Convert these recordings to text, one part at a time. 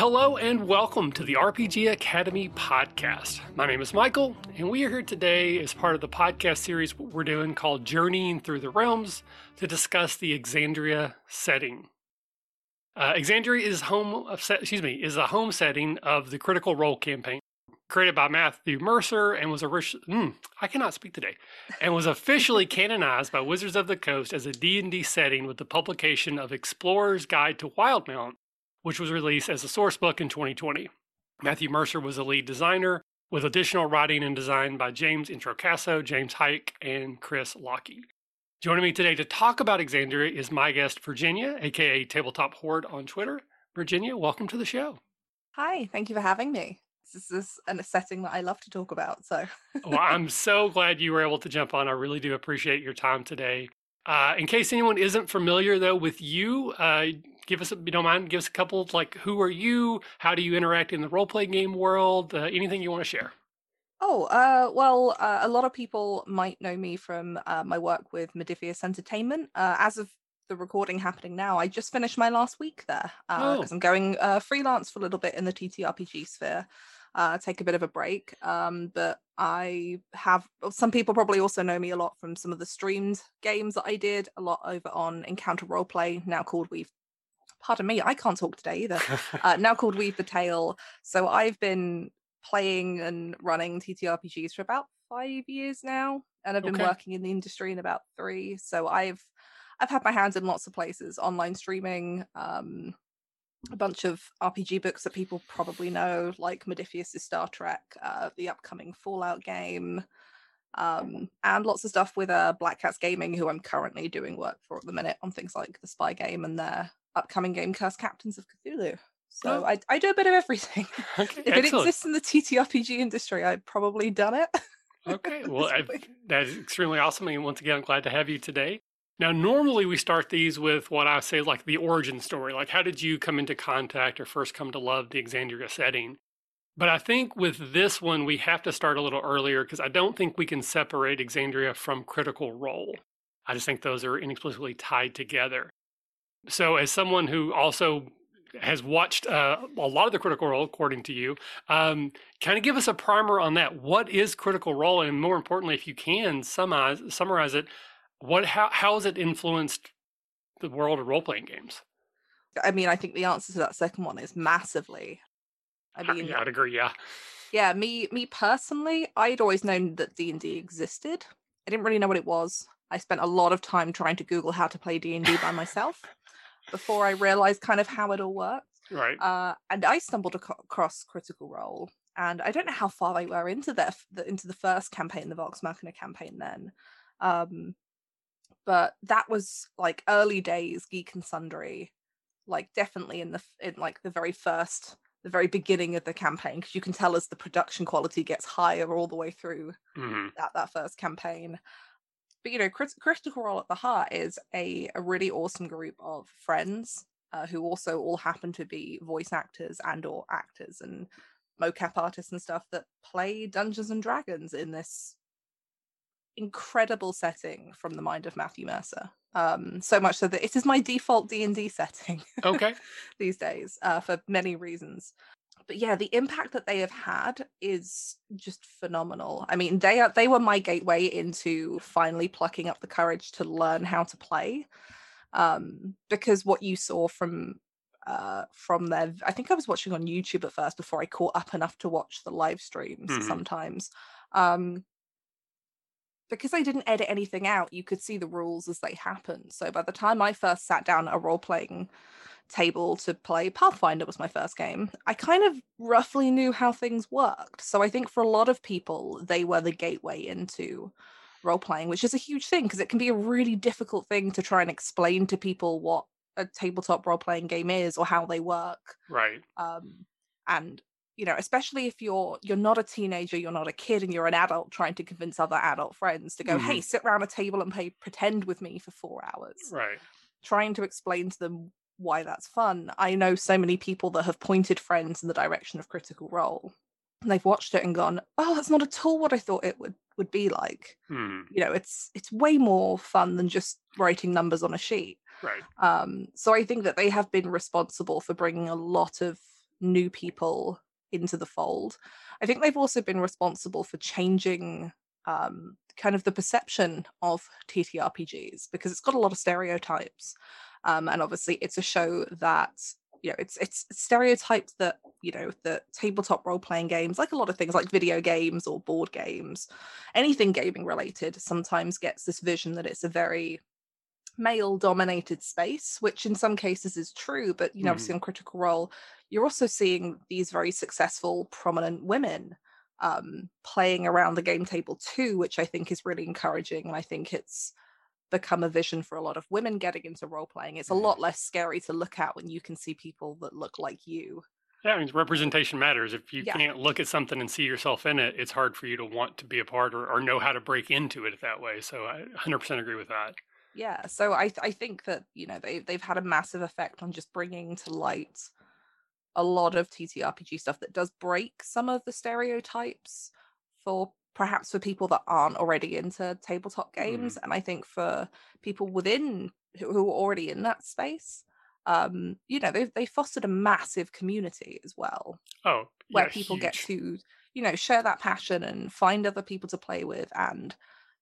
Hello and welcome to the RPG Academy podcast. My name is Michael, and we are here today as part of the podcast series we're doing called Journeying Through the Realms to discuss the Exandria setting. Uh, Exandria is home of, excuse me, is a home setting of the Critical Role campaign, created by Matthew Mercer and was originally mm, I cannot speak today, and was officially canonized by Wizards of the Coast as a D&D setting with the publication of Explorer's Guide to Wildemount which was released as a source book in 2020. Matthew Mercer was the lead designer, with additional writing and design by James Introcaso, James Haeck, and Chris Lockey. Joining me today to talk about Exandria is my guest, Virginia, aka Tabletop Hoard on Twitter. Virginia, welcome to the show. Hi, thank you for having me. This is a setting that I love to talk about. So, well, I'm so glad you were able to jump on. I really do appreciate your time today. Uh, in case anyone isn't familiar, though, with you, uh, give us, a, you don't mind, give us a couple like who are you? How do you interact in the role playing game world? Uh, anything you want to share? Oh, uh, well, uh, a lot of people might know me from uh, my work with Modiphius Entertainment. Uh, as of the recording happening now, I just finished my last week there because uh, oh. I'm going uh, freelance for a little bit in the TTRPG sphere. take a bit of a break, um, but I have some people probably also know me a lot from some of the streamed games that I did a lot over on Encounter Roleplay, now called We've pardon me, I can't talk today either. uh, now called Weave the Tale. So I've been playing and running TTRPGs for about five years now, and I've been okay. working in the industry in about three. So I've I've had my hands in lots of places, online streaming, um, a bunch of RPG books that people probably know, like Modiphius' Star Trek, uh, the upcoming Fallout game, um, and lots of stuff with uh, Black Cats Gaming, who I'm currently doing work for at the minute on things like the Spy game and their upcoming game Cursed Captains of Cthulhu. So oh. I, I do a bit of everything. Okay, if excellent. it exists in the TTRPG industry, I've probably done it. okay, well, that is extremely awesome. And once again, I'm glad to have you today. Now, normally we start these with what I say like the origin story, like how did you come into contact or first come to love the Exandria setting? But I think with this one, we have to start a little earlier because I don't think we can separate Exandria from Critical Role. I just think those are inexplicably tied together. So, as someone who also has watched uh, a lot of the Critical Role, according to you, um, kind of give us a primer on that. What is Critical Role, and more importantly, if you can summarize summarize it, what how how has it influenced the world of role playing games? I mean, I think the answer to that second one is massively. I mean, yeah, I'd agree. Yeah, yeah. Me, me personally, I'd always known that D and D existed. I didn't really know what it was. I spent a lot of time trying to Google how to play D and D by myself before I realized kind of how it all worked. Right. Uh, and I stumbled across Critical Role, and I don't know how far they were into their the, into the first campaign, the Vox Machina campaign. Then, um, but that was like early days, Geek and Sundry, like definitely in the in like the very first the very beginning of the campaign because you can tell as the production quality gets higher all the way through mm-hmm. that that first campaign but you know, Crit- Critical Role at the Heart is a, a really awesome group of friends uh, who also all happen to be voice actors and or actors and mocap artists and stuff that play Dungeons and Dragons in this incredible setting from the mind of Matthew Mercer. Um, so much so that it is my default D and D setting. Okay. these days, uh, for many reasons but yeah, the impact that they have had is just phenomenal. I mean, they are they were my gateway into finally plucking up the courage to learn how to play. Um, because what you saw from uh from their I think I was watching on YouTube at first before I caught up enough to watch the live streams mm-hmm. sometimes. Um because I didn't edit anything out, you could see the rules as they happened. So by the time I first sat down at a role playing table to play Pathfinder was my first game. I kind of roughly knew how things worked. So I think for a lot of people, they were the gateway into role playing, which is a huge thing because it can be a really difficult thing to try and explain to people what a tabletop role playing game is or how they work. Right. Um, and you know, especially if you're you're not a teenager, you're not a kid, and you're an adult trying to convince other adult friends to go, mm-hmm. "Hey, sit around a table and play pretend with me for four hours." Right. Trying to explain to them why that's fun. I know so many people that have pointed friends in the direction of Critical Role. And they've watched it and gone, "Oh, that's not at all what I thought it would would be like." Hmm. You know, it's it's way more fun than just writing numbers on a sheet. Right. Um, so I think that they have been responsible for bringing a lot of new people into the fold. I think they've also been responsible for changing um, kind of the perception of TTRPGs because it's got a lot of stereotypes. Um, and obviously, it's a show that you know it's it's stereotypes that you know the tabletop role playing games like a lot of things like video games or board games anything gaming related sometimes gets this vision that it's a very male dominated space which in some cases is true but you know mm-hmm. obviously on critical role you're also seeing these very successful prominent women um, playing around the game table too which i think is really encouraging and i think it's become a vision for a lot of women getting into role playing. It's a lot less scary to look at when you can see people that look like you. Yeah, I mean, representation matters. If you yeah. can't look at something and see yourself in it, it's hard for you to want to be a part or, or know how to break into it that way. So I 100% agree with that. Yeah, so I I think that you know they they've had a massive effect on just bringing to light a lot of TTRPG stuff that does break some of the stereotypes for perhaps for people that aren't already into tabletop games mm. and i think for people within who, who are already in that space um you know they've they fostered a massive community as well oh where people huge. get to you know share that passion and find other people to play with and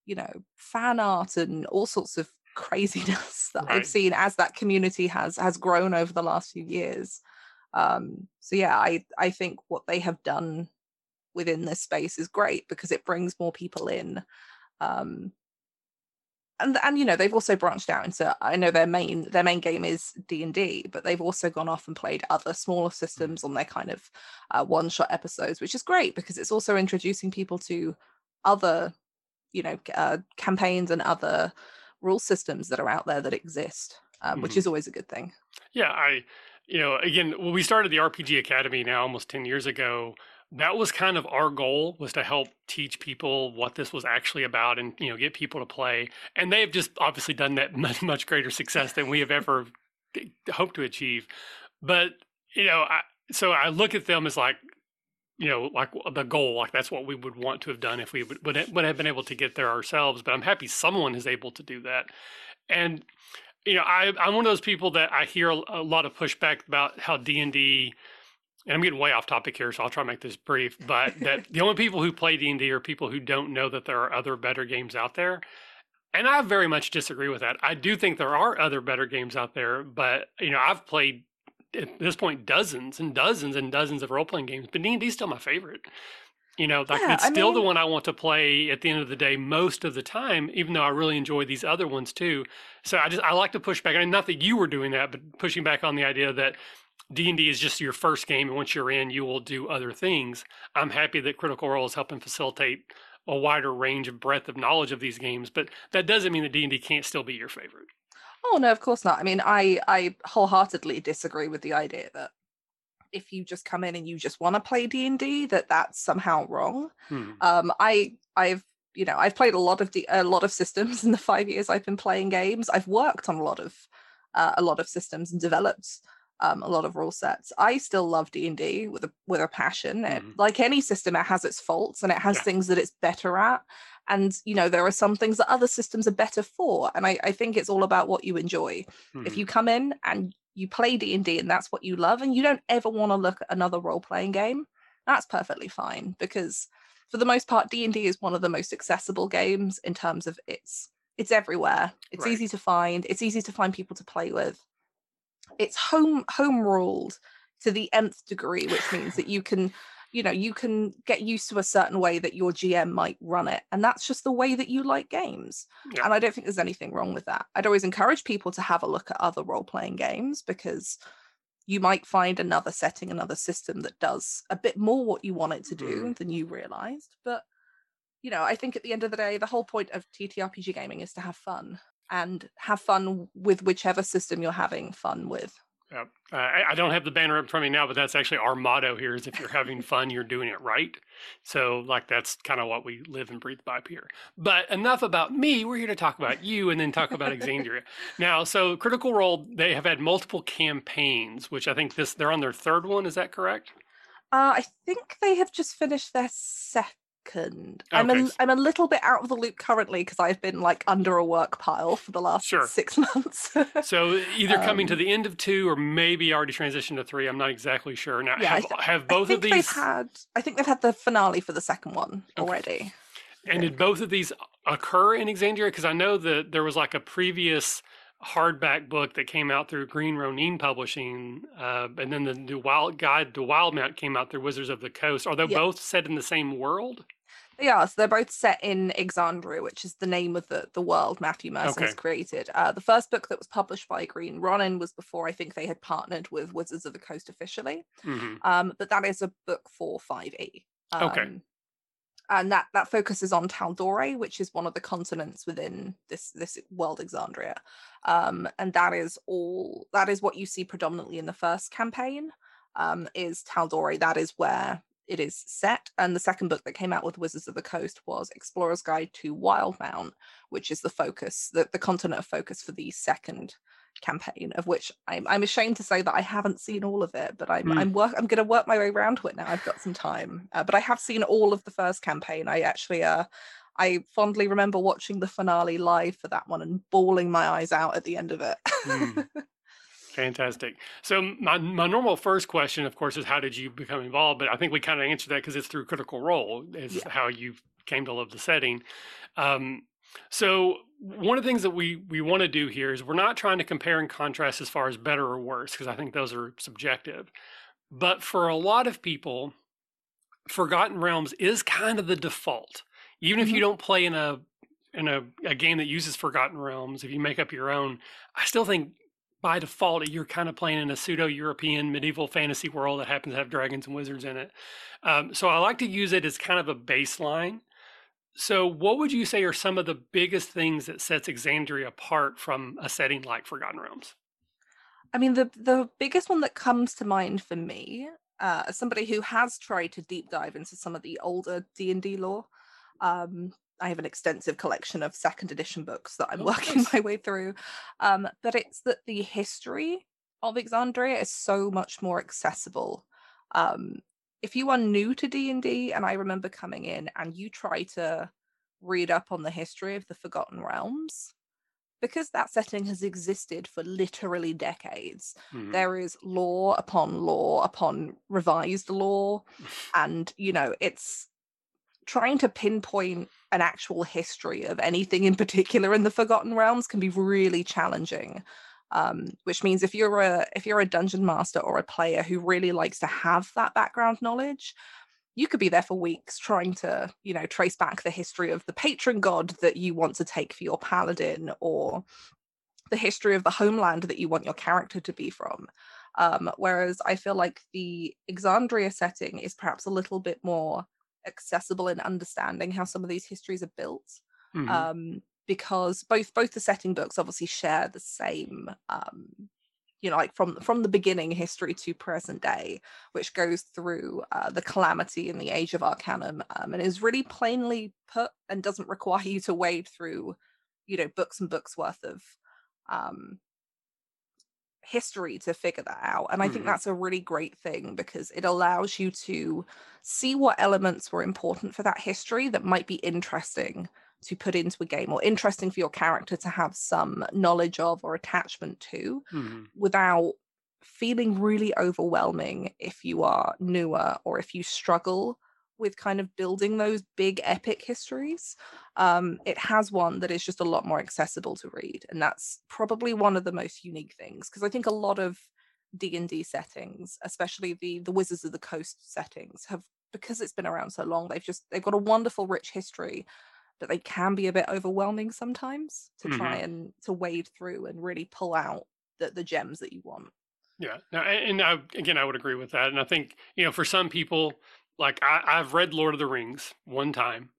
you know fan art and all sorts of craziness that right. i've seen as that community has has grown over the last few years um so yeah i i think what they have done within this space is great because it brings more people in um and and you know they've also branched out into i know their main their main game is d&d but they've also gone off and played other smaller systems on their kind of uh, one shot episodes which is great because it's also introducing people to other you know uh, campaigns and other rule systems that are out there that exist um, mm-hmm. which is always a good thing yeah i you know again when we started the rpg academy now almost 10 years ago that was kind of our goal was to help teach people what this was actually about and you know get people to play. And they've just obviously done that much much greater success than we have ever hoped to achieve. But you know I, so i look at them as like you know like the goal like that's what we would want to have done if we would, would, would have been able to get there ourselves. But i'm happy someone is able to do that. And you know I, i'm one of those people that i hear a, a lot of pushback about how d&d and I'm getting way off topic here, so I'll try to make this brief. But that the only people who play D and D are people who don't know that there are other better games out there. And I very much disagree with that. I do think there are other better games out there, but you know, I've played at this point dozens and dozens and dozens of role playing games, but D and D is still my favorite. You know, like yeah, it's still I mean, the one I want to play at the end of the day most of the time, even though I really enjoy these other ones too. So I just I like to push back. I mean, not that you were doing that, but pushing back on the idea that D&D is just your first game and once you're in you will do other things. I'm happy that Critical Role is helping facilitate a wider range of breadth of knowledge of these games, but that doesn't mean that D&D can't still be your favorite. Oh no, of course not. I mean, I I wholeheartedly disagree with the idea that if you just come in and you just want to play D&D that that's somehow wrong. Hmm. Um I I've you know, I've played a lot of the a lot of systems in the 5 years I've been playing games. I've worked on a lot of uh, a lot of systems and developed um, a lot of rule sets. I still love D and D with a with a passion. It, mm-hmm. Like any system, it has its faults and it has yeah. things that it's better at. And you know there are some things that other systems are better for. And I, I think it's all about what you enjoy. Mm-hmm. If you come in and you play D and D and that's what you love, and you don't ever want to look at another role playing game, that's perfectly fine because for the most part, D and D is one of the most accessible games in terms of its it's everywhere. It's right. easy to find. It's easy to find people to play with it's home home ruled to the nth degree, which means that you can you know you can get used to a certain way that your gm might run it and that's just the way that you like games yeah. and i don't think there's anything wrong with that i'd always encourage people to have a look at other role-playing games because you might find another setting another system that does a bit more what you want it to do mm. than you realized but you know i think at the end of the day the whole point of ttrpg gaming is to have fun and have fun with whichever system you're having fun with. Yeah. Uh, I don't have the banner up from me now, but that's actually our motto here is if you're having fun, you're doing it right. So like that's kind of what we live and breathe by here. But enough about me. We're here to talk about you and then talk about Exandria. now, so Critical Role, they have had multiple campaigns, which I think this they're on their third one. Is that correct? Uh, I think they have just finished their second second. I'm a, I'm a little bit out of the loop currently because I've been like under a work pile for the last sure. six months. so either coming um, to the end of two or maybe already transitioned to three. I'm not exactly sure. Now, yeah, have, th- have both of these had? I think they've had the finale for the second one already. And did both of these occur in Exandria? Because I know that there was like a previous hardback book that came out through Green Ronin Publishing, uh, and then the, the Wild Guide to Wildemount came out through Wizards of the Coast. Are they both set in the same world? Yeah, so they're both set in Exandria, which is the name of the, the world Matthew Mercer okay. has created. Uh, the first book that was published by Green Ronin was before I think they had partnered with Wizards of the Coast officially. Mm-hmm. Um, but that is a book for 5e. Um, okay. And that, that focuses on Tal'Dorei, which is one of the continents within this this world Exandria. Um, and that is all that is what you see predominantly in the first campaign. Um, is Tal'Dorei. That is where it is set. And the second book that came out with Wizards of the Coast was Explorer's Guide to Wildemount, which is the focus, the, the continent of focus for the second campaign, of which I'm I'm ashamed to say that I haven't seen all of it, but I'm mm. I'm work I'm going to work my way around to it now. I've got some time, uh, but I have seen all of the first campaign. I actually uh I fondly remember watching the finale live for that one and bawling my eyes out at the end of it. mm. Fantastic. So my, my normal first question, of course, is how did you become involved? But I think we kind of answered that because it's through Critical Role is yeah. how you came to love the setting. Um, so one of the things that we we want to do here is we're not trying to compare and contrast as far as better or worse because I think those are subjective. But for a lot of people, Forgotten Realms is kind of the default. Even mm-hmm. if you mm-hmm. don't play in a in a, a game that uses Forgotten Realms, if you make up your own, I still think by default you're kind of playing in a pseudo-European medieval fantasy world that happens to have dragons and wizards in it. Um, so I like to use it as kind of a baseline. So what would you say are some of the biggest things that sets Exandria apart from a setting like Forgotten Realms? I mean, the the biggest one that comes to mind for me, uh, as somebody who has tried to deep dive into some of the older D and D lore, um, I have an extensive collection of second edition books that I'm oh, working nice. my way through. Um, but it's that the history of Exandria is so much more accessible. Um, if you are new to D&D and I remember coming in and you try to read up on the history of the Forgotten Realms, because that setting has existed for literally decades, mm-hmm. there is lore upon lore upon revised lore. and, you know, it's trying to pinpoint an actual history of anything in particular in the Forgotten Realms can be really challenging. Um, which means if you're a if you're a dungeon master or a player who really likes to have that background knowledge, you could be there for weeks trying to you know trace back the history of the patron god that you want to take for your paladin or the history of the homeland that you want your character to be from. Um, whereas I feel like the Exandria setting is perhaps a little bit more accessible in understanding how some of these histories are built. Mm-hmm. Um, because both both the setting books obviously share the same um, you know like from from the beginning history to present day which goes through uh, the calamity in the age of arcanum um, and is really plainly put and doesn't require you to wade through you know books and books worth of um, history to figure that out. And I mm-hmm. think that's a really great thing because it allows you to see what elements were important for that history that might be interesting to put into a game or interesting for your character to have some knowledge of or attachment to mm-hmm. without feeling really overwhelming if you are newer or if you struggle with kind of building those big epic histories um, it has one that is just a lot more accessible to read and that's probably one of the most unique things because i think a lot of d&d settings especially the the wizards of the coast settings have because it's been around so long they've just they've got a wonderful rich history but they can be a bit overwhelming sometimes to mm-hmm. try and to wade through and really pull out the, the gems that you want yeah Now, and I, again i would agree with that and i think you know for some people like I, I've read Lord of the Rings one time,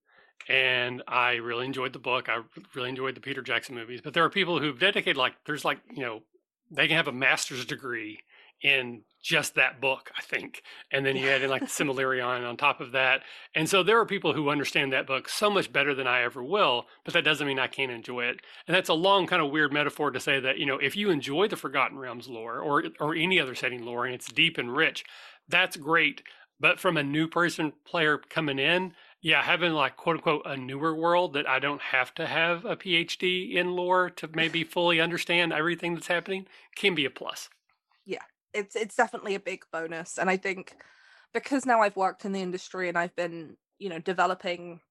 and I really enjoyed the book. I really enjoyed the Peter Jackson movies. But there are people who've dedicated like there's like you know they can have a master's degree in just that book, I think. And then you add in like the Silmarillion on top of that. And so there are people who understand that book so much better than I ever will, but that doesn't mean I can't enjoy it. And that's a long kind of weird metaphor to say that, you know, if you enjoy the Forgotten Realms lore or or any other setting lore and it's deep and rich, that's great. But from a new person player coming in, Yeah, having like quote unquote a newer world that I don't have to have a PhD in lore to maybe fully understand everything that's happening can be a plus. It's it's definitely a big bonus, and I think because now I've worked in the industry and I've been you know developing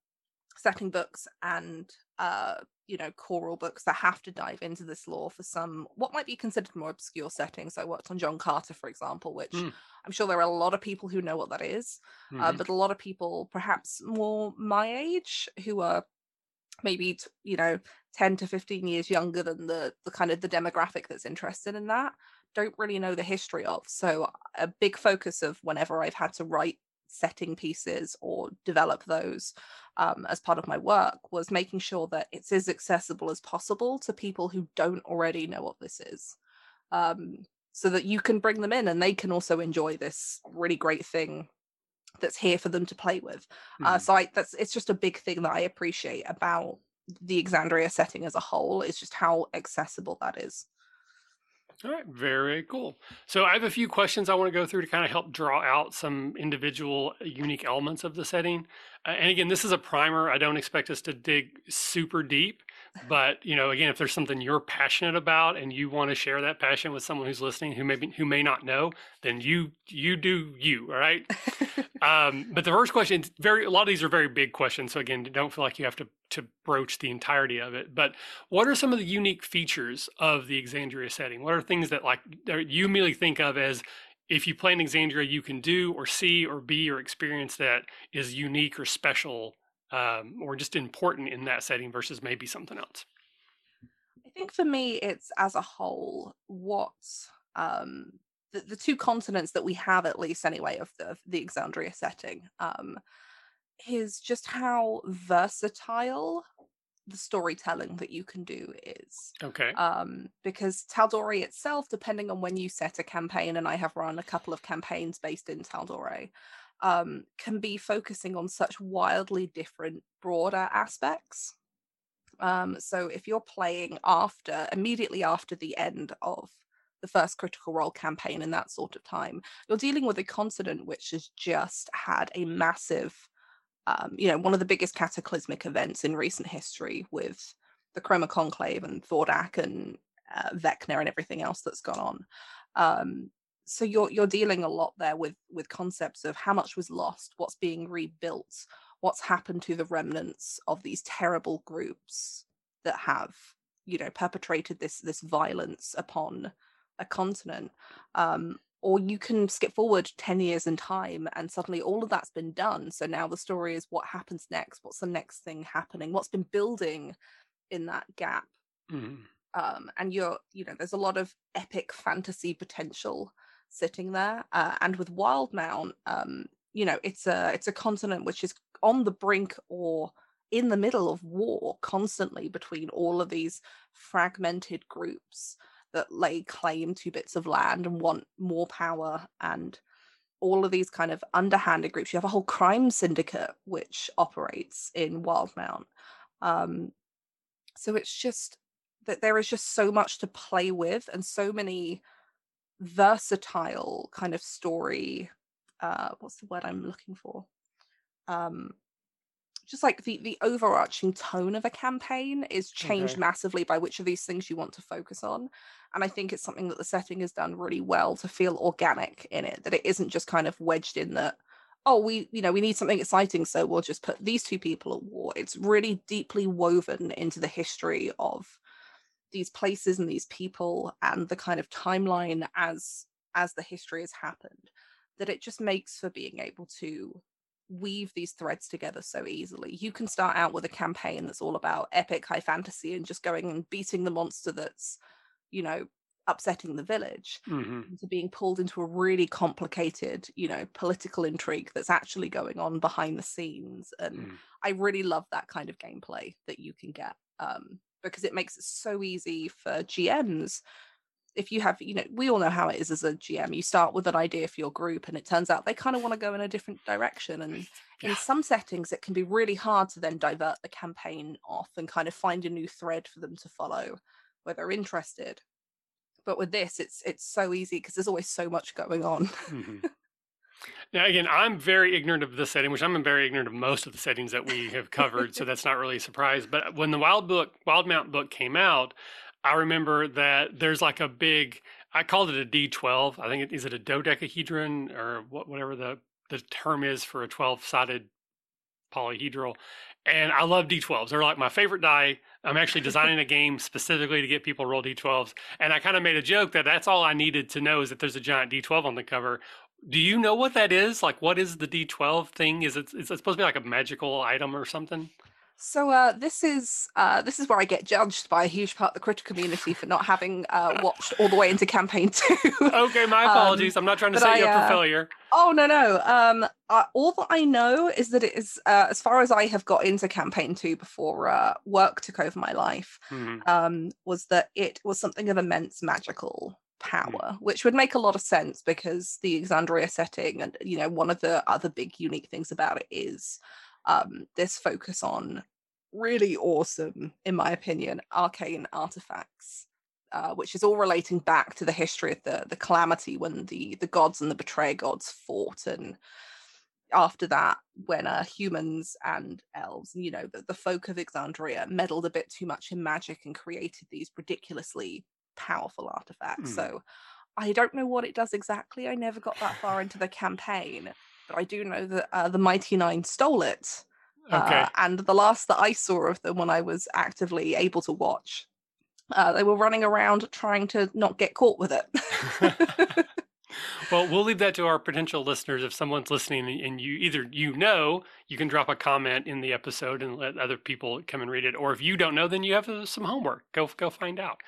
setting books and uh you know choral books that have to dive into this lore for some what might be considered more obscure settings i worked on john carter for example which mm. i'm sure there are a lot of people who know what that is, uh, mm-hmm. uh, but a lot of people perhaps more my age who are maybe you know 10 to 15 years younger than the the kind of the demographic that's interested in that don't really know the history of so a big focus of whenever i've had to write setting pieces or develop those um, as part of my work was making sure that it's as accessible as possible to people who don't already know what this is um, so that you can bring them in and they can also enjoy this really great thing that's here for them to play with mm. uh, hmm. so I, that's it's just a big thing that i appreciate about the exandria setting as a whole is just how accessible that is all right, very cool. So I have a few questions I want to go through to kind of help draw out some individual uh, unique elements of the setting. Uh, and again, this is a primer. I don't expect us to dig super deep, but you know, again, if there's something you're passionate about and you want to share that passion with someone who's listening who may be, who may not know, then you you do you. All right. um, but the first question, is very a lot of these are very big questions. So again, don't feel like you have to to broach the entirety of it. But what are some of the unique features of the Exandria setting? What are things that like you immediately think of as if you play in Exandria, you can do or see or be or experience that is unique or special um, or just important in that setting versus maybe something else? I think for me, it's as a whole what um, the, the two continents that we have, at least anyway, of the, the Exandria setting, um, is just how versatile the storytelling that you can do is. Okay. Um, because Tal'Dorei itself, depending on when you set a campaign, and I have run a couple of campaigns based in Tal'Dorei, um, can be focusing on such wildly different, broader aspects. Um, so if you're playing after, immediately after the end of the first critical role campaign in that sort of time, you're dealing with a continent which has just had a massive um, you know, one of the biggest cataclysmic events in recent history with the Chroma Conclave and Thordak and uh, Vecna and everything else that's gone on. Um, so you're you're dealing a lot there with with concepts of how much was lost, what's being rebuilt, what's happened to the remnants of these terrible groups that have you know perpetrated this this violence upon a continent. Um, or you can skip forward 10 years in time and suddenly all of that's been done. So now the story is what happens next what's the next thing happening what's been building in that gap. Mm. um, and you're you know there's a lot of epic fantasy potential sitting there uh, and with Wildemount, um, you know it's a it's a continent which is on the brink or in the middle of war constantly between all of these fragmented groups that lay claim to bits of land and want more power and all of these kind of underhanded groups. You have a whole crime syndicate which operates in Wildemount. Um, so it's just that there is just so much to play with and so many versatile kind of story. Uh, what's the word I'm looking for? Um, just like the the overarching tone of a campaign is changed okay. massively by which of these things you want to focus on and i think it's something that the setting has done really well to feel organic in it that it isn't just kind of wedged in that oh we you know we need something exciting so we'll just put these two people at war it's really deeply woven into the history of these places and these people and the kind of timeline as as the history has happened that it just makes for being able to weave these threads together so easily. You can start out with a campaign that's all about epic high fantasy and just going and beating the monster that's, you know, upsetting the village mm-hmm. to being pulled into a really complicated, you know, political intrigue that's actually going on behind the scenes. And mm. I really love that kind of gameplay that you can get. Um, because it makes it so easy for GMs if you have, you know, we all know how it is as a GM. You start with an idea for your group, and it turns out they kind of want to go in a different direction. And yeah. in some settings, it can be really hard to then divert the campaign off and kind of find a new thread for them to follow where they're interested. But with this, it's it's so easy because there's always so much going on. mm-hmm. Now, again, I'm very ignorant of this setting, which I'm very ignorant of most of the settings that we have covered, so that's not really a surprise. But when the Wild book, Wildemount book came out, I remember that there's like a big. I called it a D12. I think it is it a dodecahedron or whatever the the term is for a 12 sided polyhedral. And I love D12s. They're like my favorite die. I'm actually designing a game specifically to get people to roll D12s. And I kind of made a joke that that's all I needed to know is that there's a giant D12 on the cover. Do you know what that is? Like, what is the D12 thing? Is it, is it supposed to be like a magical item or something? So uh, this is uh, this is where I get judged by a huge part of the critical community for not having uh, watched all the way into campaign two. okay, my um, apologies. Um, I'm not trying to set I, you up for uh, failure. Oh no no. Um, all that I know is that it is uh, as far as I have got into campaign two before uh, work took over my life. Mm-hmm. Um, was that it was something of immense magical. Power, mm. which would make a lot of sense because the Exandria setting, and you know, one of the other big unique things about it is um, this focus on really awesome, in my opinion, arcane artifacts, uh, which is all relating back to the history of the the calamity when the the gods and the betrayer gods fought, and after that, when uh, humans and elves, you know, the, the folk of Exandria meddled a bit too much in magic and created these ridiculously powerful artifacts. Mm. So I don't know what it does exactly. I never got that far into the campaign but I do know that uh, the Mighty Nein stole it. Okay. Uh, and the last that I saw of them when I was actively able to watch, uh, they were running around trying to not get caught with it. well, we'll leave that to our potential listeners. If someone's listening and you either you know, you can drop a comment in the episode and let other people come and read it. Or if you don't know, then you have uh, some homework. Go go find out.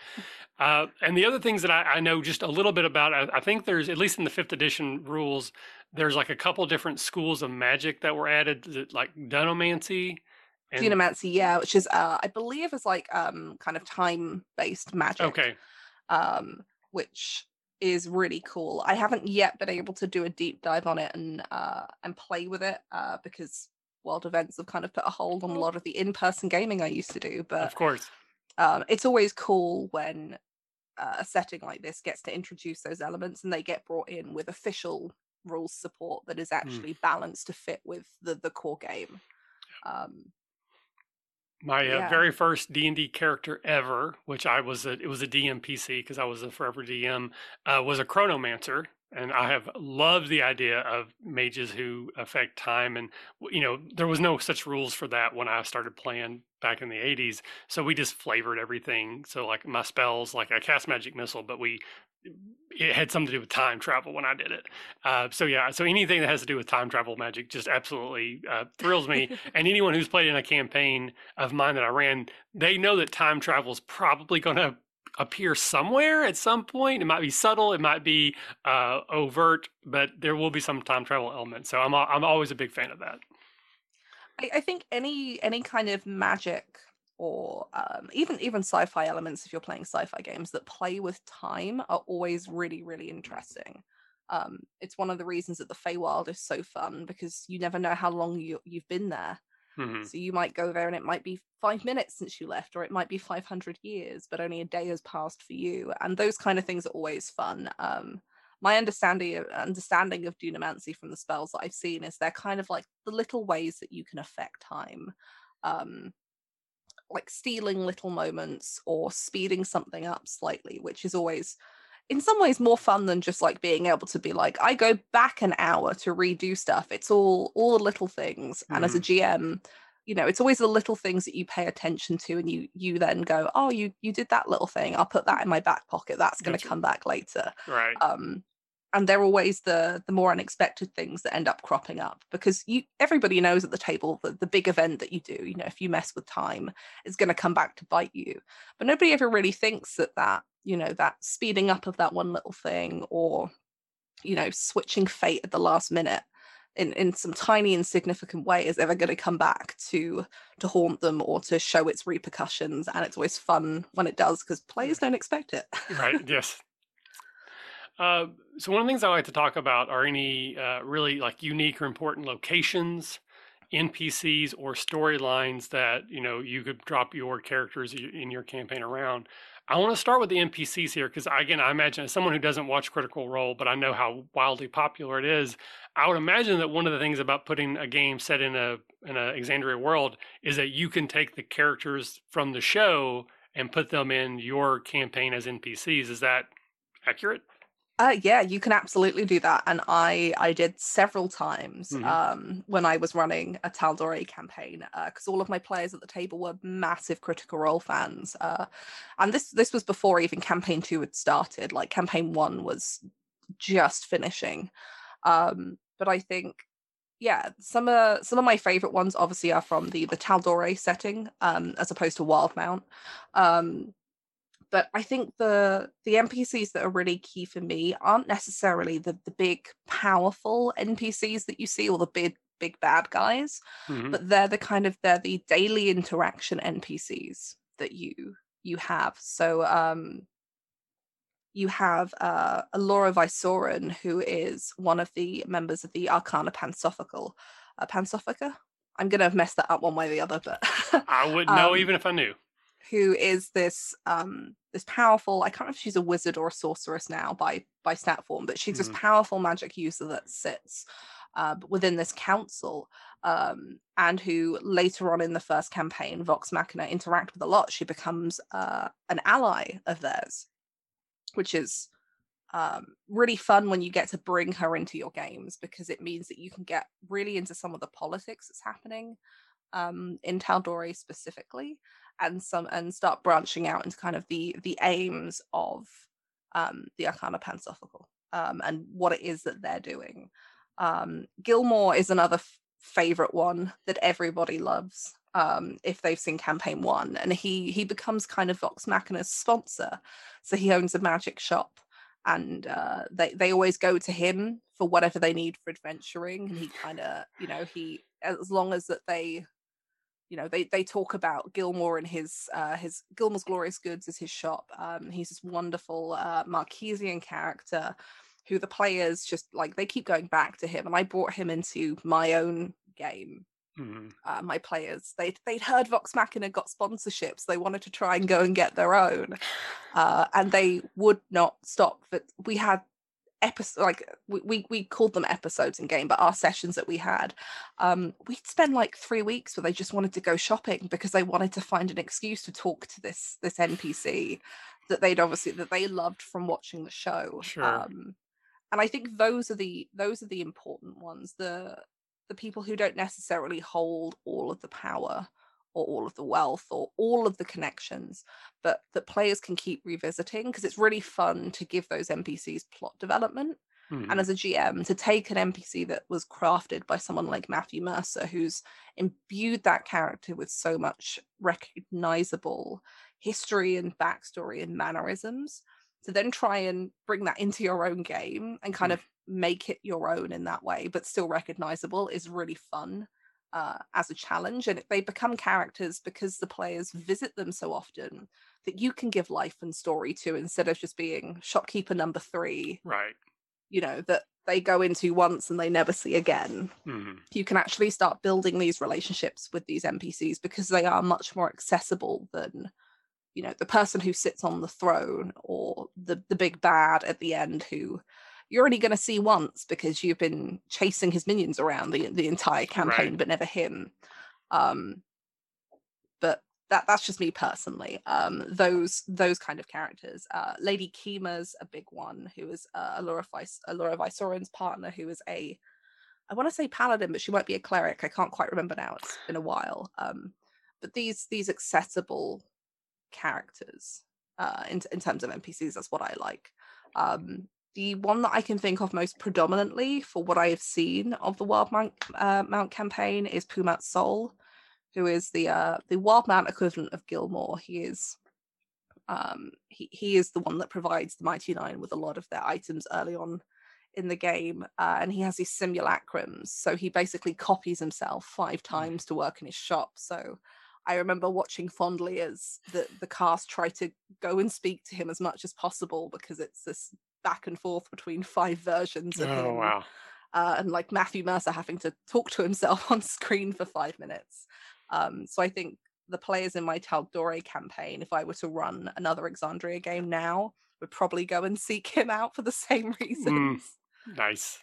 Uh, and the other things that I, I, know just a little bit about, I, I, think there's at least in the fifth edition rules, there's like a couple different schools of magic that were added, like dunamancy. And... Dunamancy, yeah, which is uh, I believe is like um kind of time based magic. Okay. Um, which is really cool. I haven't yet been able to do a deep dive on it and uh and play with it uh because world events have kind of put a hold on a lot of the in-person gaming I used to do. But of course, um, it's always cool when uh, a setting like this gets to introduce those elements and they get brought in with official rules support that is hmm. actually mm. balanced to fit with the the core game. Um, my uh, yeah. very first D and D character ever, which I was a, it was a DM PC because I was a forever DM, uh, was a Chronomancer, and I have loved the idea of mages who affect time. And you know, there was no such rules for that when I started playing back in the '80s. So we just flavored everything. So like my spells, like I cast magic missile, but we it had something to do with time travel when I did it. Uh, so yeah, so anything that has to do with time travel magic just absolutely uh, thrills me. and anyone who's played in a campaign of mine that I ran, they know that time travel is probably going to appear somewhere at some point. It might be subtle, it might be uh, overt, but there will be some time travel element. So I'm I'm always a big fan of that. I, I think any any kind of magic or um, even even sci-fi elements, if you're playing sci-fi games that play with time, are always really really interesting. Um, it's one of the reasons that the Feywild is so fun because you never know how long you you've been there. Mm-hmm. So you might go there and it might be five minutes since you left, or it might be 500 years, but only a day has passed for you. And those kind of things are always fun. Um, my understanding of, understanding of dunamancy from the spells that I've seen is they're kind of like the little ways that you can affect time. Um, like stealing little moments or speeding something up slightly, which is always in some ways more fun than just like being able to be like i go back an hour to redo stuff it's all all the little things mm. and as a gm mm-hmm. you know it's always the little things that you pay attention to and you you then go oh you you did that little thing i'll put that in my back pocket that's going to come back later right um and they're always the the more unexpected things that end up cropping up because you everybody knows at the table that the big event that you do you know if you mess with time is going to come back to bite you. But nobody ever really thinks that that you know that speeding up of that one little thing or you know switching fate at the last minute in in some tiny insignificant way is ever going to come back to to haunt them or to show its repercussions and it's always fun when it does because players mm. don't expect it. Right yes uh, so one of the things i like to talk about are any uh, really like unique or important locations npcs or storylines that you know you could drop your characters in your campaign around I want to start with the NPCs here because, again, I imagine as someone who doesn't watch Critical Role, but I know how wildly popular it is, I would imagine that one of the things about putting a game set in a in a Exandria world is that you can take the characters from the show and put them in your campaign as NPCs. Is that accurate? Uh, yeah, you can absolutely do that, and I I did several times mm-hmm. um, when I was running a Tal'Dorei campaign because uh, all of my players at the table were massive Critical Role fans, uh, and this this was before even campaign two had started. Like campaign one was just finishing, um, but I think yeah, some of some of my favorite ones obviously are from the the Tal'Dorei setting um, as opposed to Wildemount. Um, but I think the the NPCs that are really key for me aren't necessarily the the big powerful NPCs that you see or the big big bad guys, mm-hmm. but they're the kind of they're the daily interaction NPCs that you you have. So um you have uh, Allura Vysoren, who is one of the members of the Arcana Pansophical. Uh, Pansophica? I'm going to have messed that up one way or the other, but. I wouldn't know um, even if I knew who is this um this powerful i can't know if she's a wizard or a sorceress now by by stat form but she's mm. this hmm. powerful magic user that sits uh, within this council um, and who later on in the first campaign vox machina interact with a lot she becomes uh, an ally of theirs which is um, really fun when you get to bring her into your games because it means that you can get really into some of the politics that's happening um, in Tal'Dorei specifically, and some and start branching out into kind of the the aims of um, the Arcana Pansophical um, and what it is that they're doing. Um, Gilmore is another f- favorite one that everybody loves um, if they've seen campaign one, and he he becomes kind of Vox Machina's sponsor. So he owns a magic shop, and uh, they they always go to him for whatever they need for adventuring, and he kind of you know he as long as that they you know they they talk about Gilmore and his uh his Gilmore's Glorious Goods is his shop. Um he's this wonderful uh Marquesian character who the players just like they keep going back to him and I brought him into my own game. Mm-hmm. Uh, my players they they'd heard Vox Machina got sponsorships they wanted to try and go and get their own uh, and they would not stop but we had episode like we, we we called them episodes in game but our sessions that we had um we'd spend like three weeks where they just wanted to go shopping because they wanted to find an excuse to talk to this this npc that they'd obviously that they loved from watching the show sure. um and i think those are the those are the important ones the the people who don't necessarily hold all of the power or all of the wealth or all of the connections, but that players can keep revisiting because it's really fun to give those NPCs plot development. And as a GM, to take an NPC that was crafted by someone like Matthew Mercer, who's imbued that character with so much recognizable history and backstory and mannerisms, to then try and bring that into your own game and kind mm-hmm. of make it your own in that way, but still recognizable is really fun uh, as a challenge and they become characters because the players visit them so often that you can give life and story to instead of just being shopkeeper number three right you know that they go into once and they never see again mm-hmm. you can actually start building these relationships with these npcs because they are much more accessible than you know the person who sits on the throne or the the big bad at the end who you're only going to see once because you've been chasing his minions around the the entire campaign, right. but never him. Um, but that that's just me personally. Um, those those kind of characters. Uh, Lady Kima's a big one, who is uh, Allura Vice Vysoren's partner, who is a I want to say paladin, but she might be a cleric. I can't quite remember now. It's been a while. Um, but these these accessible characters uh, in in terms of NPCs, that's what I like. Um, the one that I can think of most predominantly for what I have seen of the Wildemount uh, Mount campaign is Pumat Sol, who is the uh, the Wildemount equivalent of Gilmore. He is um, he he is the one that provides the Mighty Nein with a lot of their items early on in the game, uh, and he has these simulacrums. So he basically copies himself five mm. times to work in his shop. So I remember watching fondly as the the cast try to go and speak to him as much as possible because it's this back and forth between five versions of oh, him. Wow. Uh, and like Matthew Mercer having to talk to himself on screen for five minutes. Um, so I think the players in my Tal'Dorei campaign, if I were to run another Exandria game now, would probably go and seek him out for the same mm, reasons. Mm, nice.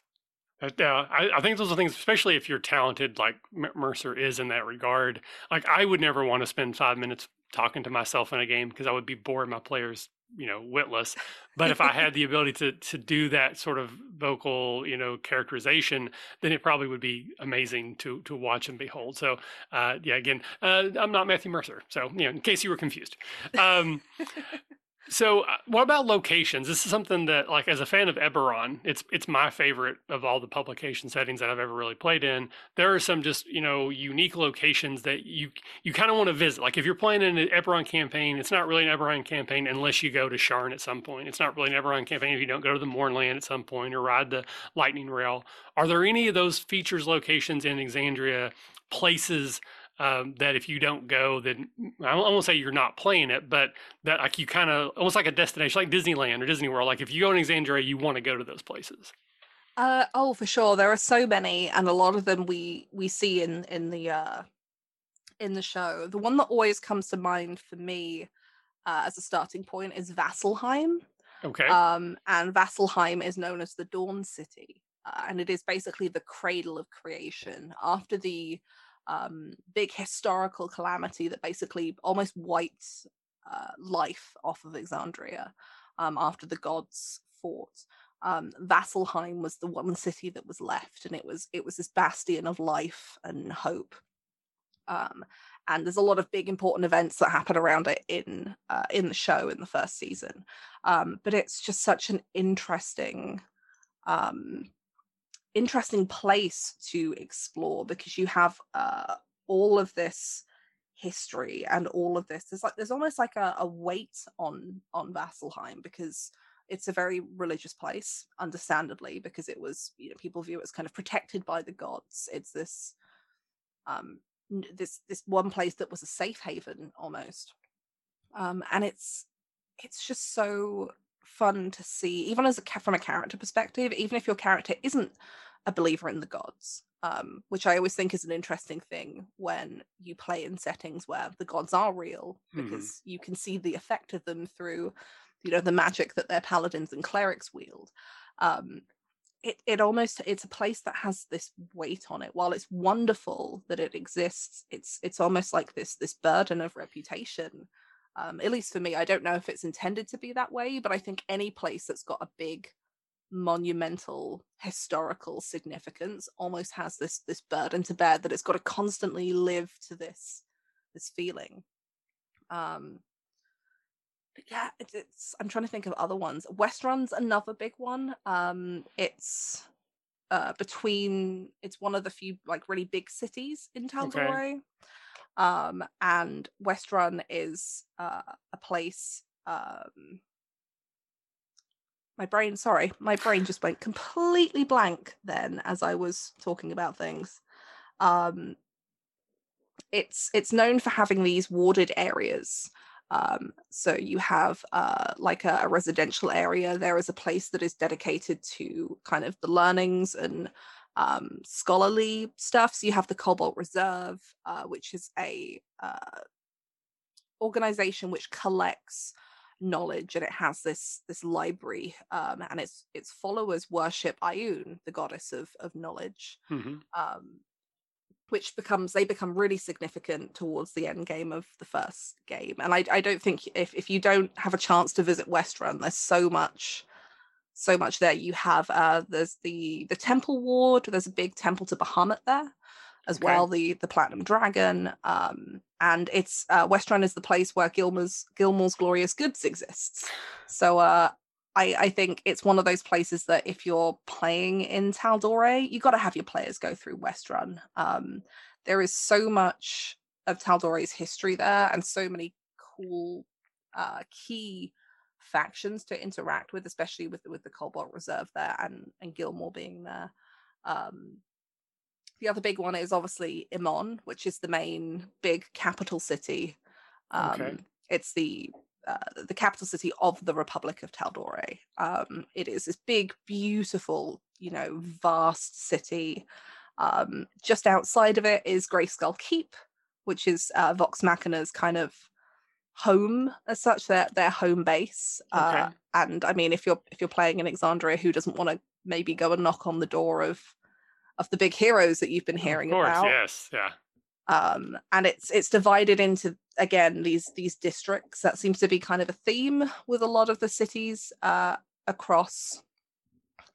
Uh, I, I, think those are things, especially if you're talented, like Mercer is in that regard. Like, I would never want to spend five minutes talking to myself in a game because I would be boring my players, you know, witless. But if I had the ability to to do that sort of vocal, you know, characterization, then it probably would be amazing to to watch and behold. So, uh, yeah, again, uh, I'm not Matthew Mercer, so you know, in case you were confused. Um, so, uh, what about locations? This is something that, like, as a fan of Eberron, it's it's my favorite of all the publication settings that I've ever really played in. There are some just you know unique locations that you you kind of want to visit. Like, if you're playing in an Eberron campaign, it's not really an Eberron campaign unless you go to Sharn at some point. It's not really an Eberron campaign if you don't go to the Mournland at some point or ride the Lightning Rail. Are there any of those features locations in Exandria places um, that if you don't go, then I won't say you're not playing it, but that like you kind of almost like a destination, like Disneyland or Disney World. Like if you go to Exandria, you want to go to those places. Uh, oh, for sure. There are so many, and a lot of them we we see in in the uh, in the show. The one that always comes to mind for me uh, as a starting point is Vasselheim. Okay. Um, and Vasselheim is known as the Dawn City, uh, and it is basically the cradle of creation. After the um, big historical calamity that basically almost wiped uh, life off of Exandria um, after the gods fought. Um, Vasselheim was the one city that was left, and it was it was this bastion of life and hope. Um, and there's a lot of big important events that happen around it in uh, in the show in the first season. Um, but it's just such an interesting um, interesting place to explore because you have uh, all of this history and all of this. There's like there's almost like a, a weight on on vasselheim because it's a very religious place understandably because it was you know people view it as kind of protected by the gods. It's this um this this one place that was a safe haven almost. Um and it's it's just so fun to see even as a from a character perspective even if your character isn't a believer in the gods, um, which I always think is an interesting thing when you play in settings where the gods are real, hmm. because mm-hmm. you can see the effect of them through, you know, the magic that their paladins and clerics wield. Um, it it almost it's a place that has this weight on it. While it's wonderful that it exists, it's it's almost like this this burden of reputation. Um, at least for me, I don't know if it's intended to be that way, but I think any place that's got a big monumental historical significance almost has this this burden to bear that it's got to constantly live to this this feeling. Um but yeah it, it's i'm trying to think of other ones. Westruun's another big one. Um it's uh between it's one of the few like really big cities in Tal'Dorei okay. um and Westruun is uh a place um my brain sorry my brain just went completely blank then as i was talking about things um it's it's known for having these warded areas um, so you have uh, like a, a, residential area. There is a place that is dedicated to kind of the learnings and um, scholarly stuff. So you have the Cobalt Reserve, uh, which is a uh, organization which collects knowledge and it has this this library um, and its its followers worship Ioun, the goddess of of knowledge mm-hmm. um, which becomes they become really significant towards the end game of the first game and I, I don't think if, if you don't have a chance to visit Westruun there's so much so much there you have uh there's the the temple ward there's a big temple to Bahamut there as okay. well the the platinum dragon um and it's uh, is the place where Gilmore's Gilmour's Glorious Goods exists. So uh, I I think it's one of those places that if you're playing in Tal'Dorei, you got to have your players go through Westruun. Um, there is so much of Tal'Dorei's history there, and so many cool uh, key factions to interact with, especially with with the Cobalt Reserve there and and Gilmour being there. Um, the other big one is obviously Emon, which is the main big capital city. Um, okay. It's the uh, the capital city of the Republic of Tal'Dorei. Um, it is this big, beautiful, you know, vast city. Um, just outside of it is Greyskull Keep, which is uh, Vox Machina's kind of home as such, their their home base. Uh, okay. Uh, and I mean, if you're if you're playing in Exandria, who doesn't want to maybe go and knock on the door of of the big heroes that you've been hearing of course, about? Yes, yeah. Um, and it's it's divided into again these these districts. That seems to be kind of a theme with a lot of the cities uh, across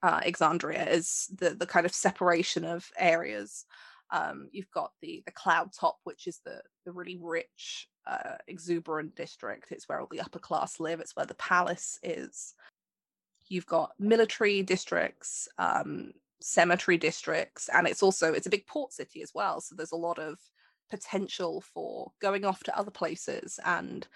uh, Exandria is the the kind of separation of areas. Um, you've got the the cloud top, which is the the really rich, uh, exuberant district. It's where all the upper class live. It's where the palace is. You've got military districts, um, cemetery districts, and it's also it's a big port city as well. So there's a lot of potential for going off to other places, and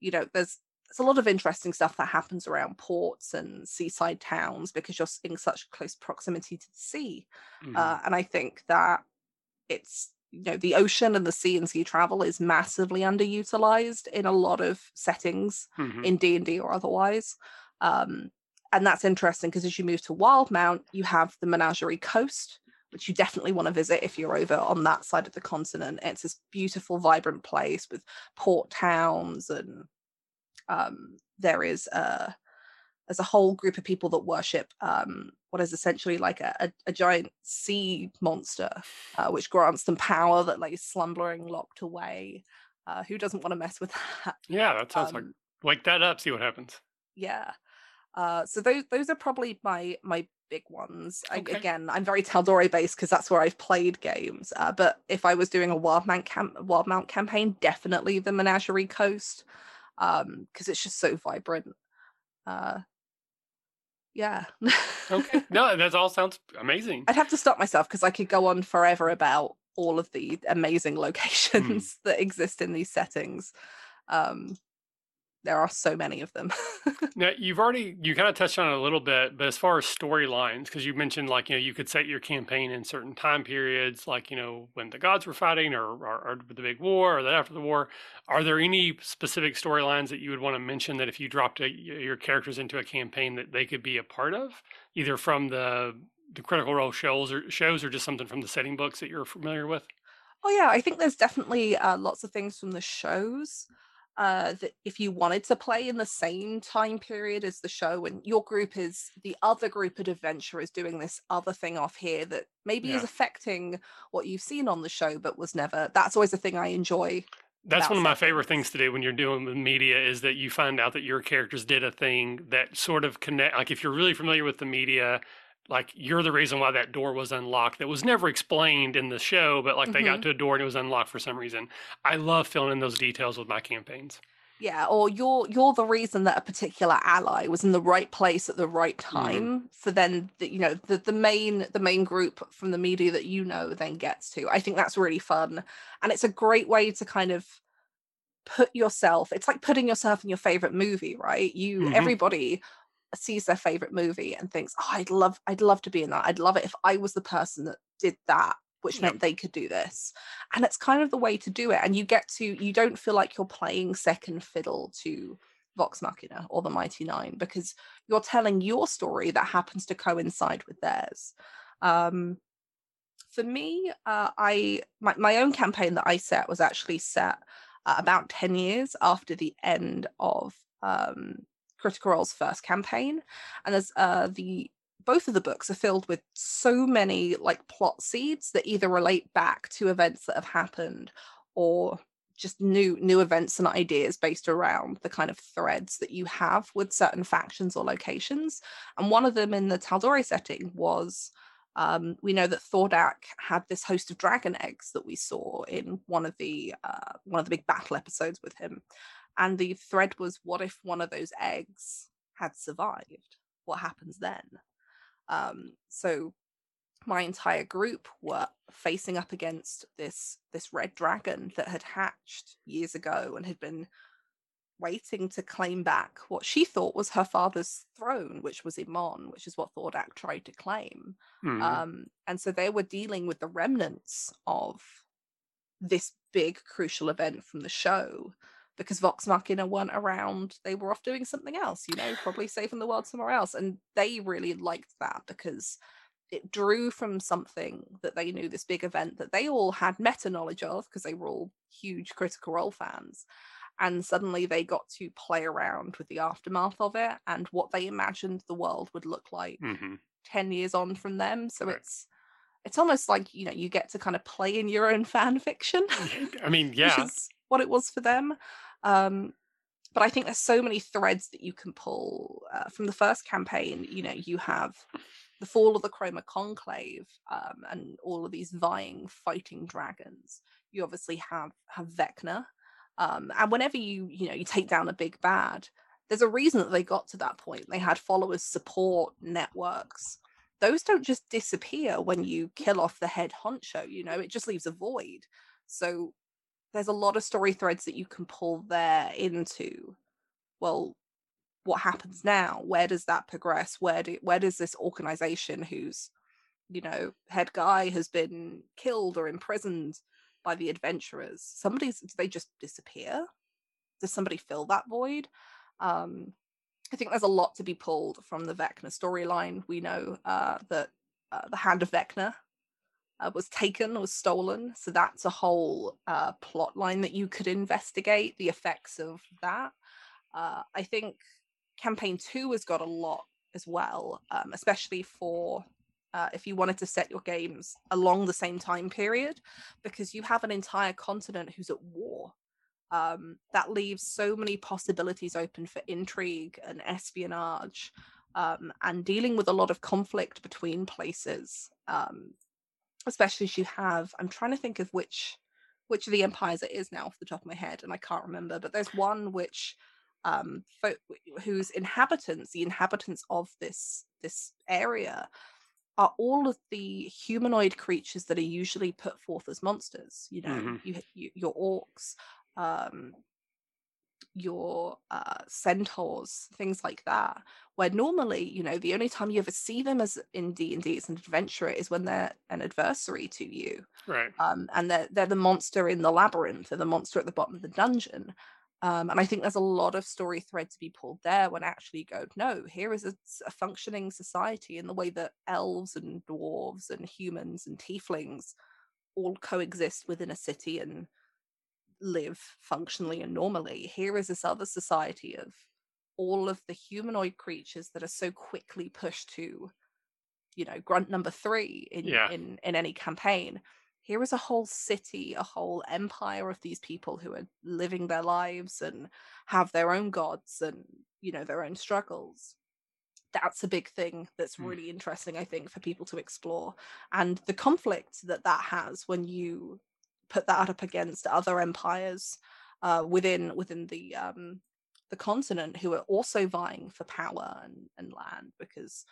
you know there's there's a lot of interesting stuff that happens around ports and seaside towns because you're in such close proximity to the sea. Mm-hmm. Uh, and I think that it's you know the ocean and the sea and sea travel is massively underutilized in a lot of settings mm-hmm. in D&D or otherwise. Um, and that's interesting because as you move to Wildemount, you have the Menagerie Coast, which you definitely want to visit if you're over on that side of the continent. It's this beautiful, vibrant place with port towns and um, there is a there's a whole group of people that worship um, what is essentially like a, a, a giant sea monster, uh, which grants them power that lays slumbering locked away. Uh, who doesn't want to mess with that? Yeah, that sounds um, like wake that up, see what happens. Yeah. Uh, so those those are probably my my big ones. Okay. I, again, I'm very Tal'Dorei based because that's where I've played games. Uh, but if I was doing a Wildemount camp Wildemount campaign, definitely the Menagerie Coast um because it's just so vibrant uh yeah okay no that all sounds amazing i'd have to stop myself because i could go on forever about all of the amazing hmm. locations mm. that exist in these settings um there are so many of them. now you've already you kind of touched on it a little bit, but as far as storylines, because you mentioned like you know you could set your campaign in certain time periods, like you know when the gods were fighting, or, or, or the big war, or that after the war. Are there any specific storylines that you would want to mention that if you dropped a, your characters into a campaign that they could be a part of, either from the the Critical Role shows or shows, or just something from the setting books that you're familiar with? Oh yeah, I think there's definitely uh, lots of things from the shows uh, that if you wanted to play in the same time period as the show and your group is the other group of adventurers doing this other thing off here that maybe yeah. is affecting what you've seen on the show but was never that's always a thing i enjoy that's one of my favorite things to do when you're doing the media is that you find out that your characters did a thing that sort of connect like if you're really familiar with the media like you're the reason why that door was unlocked that was never explained in the show but like mm-hmm. they got mm-hmm. to a door and it was unlocked for some reason i love filling in those details with my campaigns yeah or you're you're the reason that a particular ally was in the right place at the right mm-hmm. time mm-hmm. for then the, you know the, the main the main group from the media that you know then gets to i think that's really fun and it's a great way to kind of put yourself it's like putting yourself in your favorite movie right you mm-hmm. everybody sees their favorite movie and thinks, "Oh, I'd love, I'd love to be in that. I'd love it if I was the person that did that." Which meant they could do this. And it's kind of the way to do it. And you get to, you don't feel like you're playing second fiddle to Vox Machina or the Mighty Nein because you're telling your story that happens to coincide with theirs. Um, for me, uh, I my, my own campaign that I set was actually set uh, about 10 years after the end of um, Critical Role's first campaign, and as uh, the both of the books are filled with so many like plot seeds that either relate back to events that have happened or just new new events and ideas based around the kind of threads that you have with certain factions or locations. And one of them in the Tal'Dorei setting was um, we know that Thordak had this host of dragon eggs that we saw in one of the uh, one of the big battle episodes with him, and the thread was what if one of those eggs had survived what happens then um, so my entire group were facing up against this this red dragon that had hatched years ago and had been waiting to claim back what she thought was her father's throne, which was Emon, which is what Thordak tried to claim. Mm. Um, and so they were dealing with the remnants of this big crucial event from the show because Vox Machina weren't around. They were off doing something else, you know, probably saving the world somewhere else. And they really liked that because it drew from something that they knew this big event that they all had meta knowledge of because they were all huge critical role fans and suddenly they got to play around with the aftermath of it and what they imagined the world would look like mm-hmm. 10 years on from them so right. it's it's almost like you know you get to kind of play in your own fan fiction i mean yeah what it was for them um but i think there's so many threads that you can pull uh, from the first campaign you know you have the fall of the chroma conclave um, and all of these vying fighting dragons. You obviously have have vecna um, and whenever you you know you take down a big bad there's a reason that they got to that point. They had followers support networks. Those don't just disappear when you kill off the head honcho you know it just leaves a void. So there's a lot of story threads that you can pull there into well what happens now? Where does that progress? Where do where does this organization whose you know head guy has been killed or imprisoned by the adventurers somebody's do they just disappear? Does somebody fill that void? Um i think there's a lot to be pulled from the vecna storyline. We know uh that uh, the hand of vecna uh, was taken was stolen so that's a whole uh, plot line that you could investigate the effects of that. Uh, i think campaign two has got a lot as well um, especially for uh, if you wanted to set your games along the same time period because you have an entire continent who's at war. Um, that leaves so many possibilities open for intrigue and espionage um, and dealing with a lot of conflict between places um, especially as you have i'm trying to think of which which of the empires it is now off the top of my head and i can't remember but there's one which um fo- whose inhabitants the inhabitants of this this area are all of the humanoid creatures that are usually put forth as monsters. You know, mm-hmm. you, you, your orcs, um, your uh, centaurs, things like that. Where normally, you know, the only time you ever see them as in D and D as an adventurer is when they're an adversary to you, right? Um, and they're they're the monster in the labyrinth, they're the monster at the bottom of the dungeon. Um, and I think there's a lot of story thread to be pulled there when actually go, no, here is a, a, functioning society in the way that elves and dwarves and humans and tieflings all coexist within a city and live functionally and normally. Here is this other society of all of the humanoid creatures that are so quickly pushed to, you know, grunt number three in yeah. in, in any campaign here is a whole city, a whole empire of these people who are living their lives and have their own gods and, you know, their own struggles. That's a big thing that's mm. really interesting, I think, for people to explore. And the conflict that that has when you put that up against other empires uh, within within the um, the continent who are also vying for power and, and land because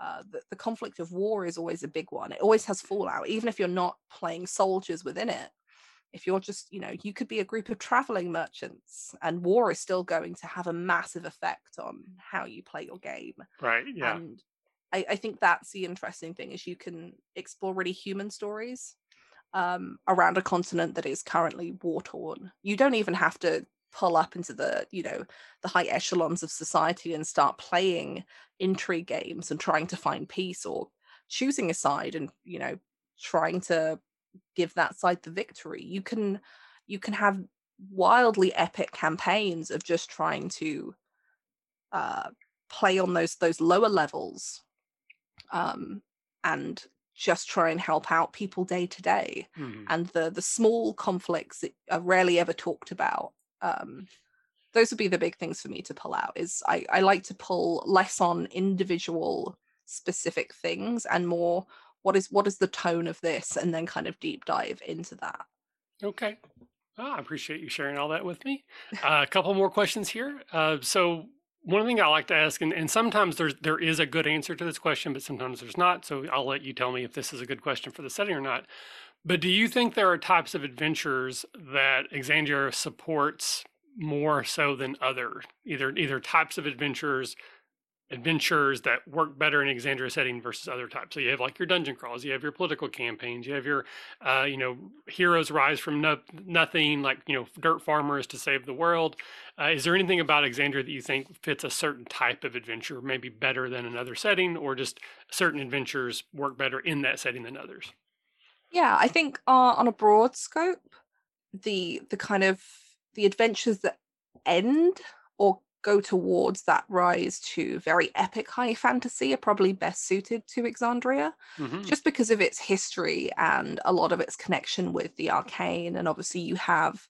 uh, the, the conflict of war is always a big one. It always has fallout, even if you're not playing soldiers within it. If you're just, you know, you could be a group of traveling merchants, and war is still going to have a massive effect on how you play your game. Right. Yeah. And I, I think that's the interesting thing is you can explore really human stories um, around a continent that is currently war torn. You don't even have to pull up into the you know the high echelons of society and start playing intrigue games and trying to find peace or choosing a side and you know trying to give that side the victory you can you can have wildly epic campaigns of just trying to uh play on those those lower levels um and just try and help out people day to day mm-hmm. and the the small conflicts that are rarely ever talked about um, those would be the big things for me to pull out is I, I like to pull less on individual specific things and more what is what is the tone of this? and then kind of deep dive into that. Okay. Oh, i appreciate you sharing all that with me. Uh, a couple more questions here. Uh, so one thing I like to ask, and, and sometimes there's there is a good answer to this question, but sometimes there's not. So I'll let you tell me if this is a good question for the setting or not. But do you think there are types of adventures that Exandria supports more so than other either either types of adventures adventures that work better in Exandria setting versus other types. So you have like your dungeon crawls, you have your political campaigns, you have your, uh, you know, heroes rise from no- nothing, like you know, dirt farmers to save the world. Uh, is there anything about Exandria that you think fits a certain type of adventure, maybe better than another setting, or just certain adventures work better in that setting than others? Yeah, I think uh, on a broad scope, the the kind of the adventures that end or go towards that rise to very epic high fantasy are probably best suited to Exandria, mm-hmm. just because of its history and a lot of its connection with the arcane. And obviously, you have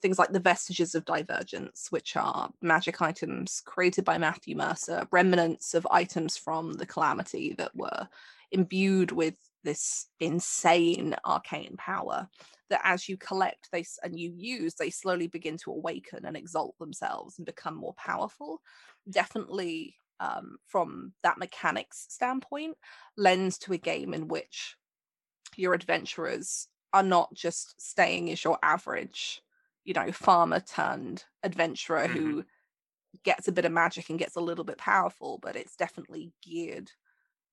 things like the vestiges of divergence, which are magic items created by Matthew Mercer, remnants of items from the calamity that were imbued with this insane arcane power that as you collect they and you use they slowly begin to awaken and exalt themselves and become more powerful definitely um, from that mechanics standpoint lends to a game in which your adventurers are not just staying as your average you know farmer turned adventurer mm-hmm. who gets a bit of magic and gets a little bit powerful but it's definitely geared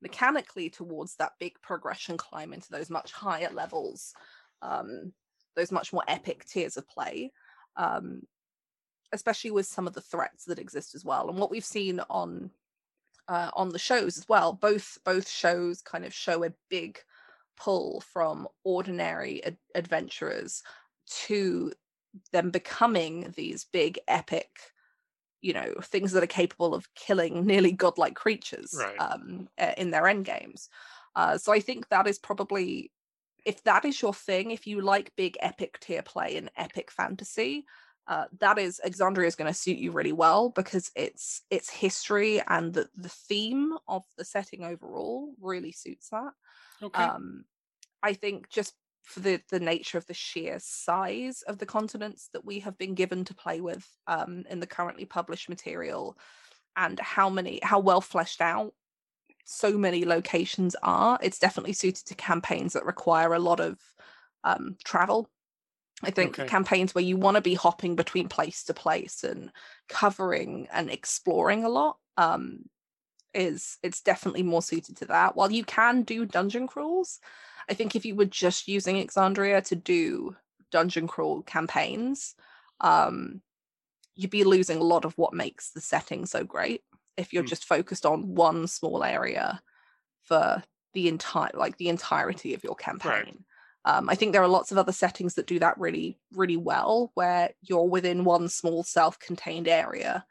mechanically towards that big progression climb into those much higher levels um, those much more epic tiers of play, um, especially with some of the threats that exist as well. And what we've seen on uh, on the shows as well, both both shows kind of show a big pull from ordinary ad- adventurers to them becoming these big epic you know things that are capable of killing nearly godlike creatures right. um, in their end games uh, so i think that is probably if that is your thing, if you like big epic tier play and epic fantasy, uh, that is Exandria is going to suit you really well because it's its history and the, the theme of the setting overall really suits that. Okay. Um, I think just for the the nature of the sheer size of the continents that we have been given to play with um, in the currently published material, and how many how well fleshed out so many locations are, it's definitely suited to campaigns that require a lot of um, travel. I think okay. campaigns where you want to be hopping between place to place and covering and exploring a lot um, is it's definitely more suited to that. While you can do dungeon crawls, I think if you were just using Exandria to do dungeon crawl campaigns, um, you'd be losing a lot of what makes the setting so great if you're mm. just focused on one small area for the entire like the entirety of your campaign. Right. Um, I think there are lots of other settings that do that really, really well, where you're within one small self-contained area,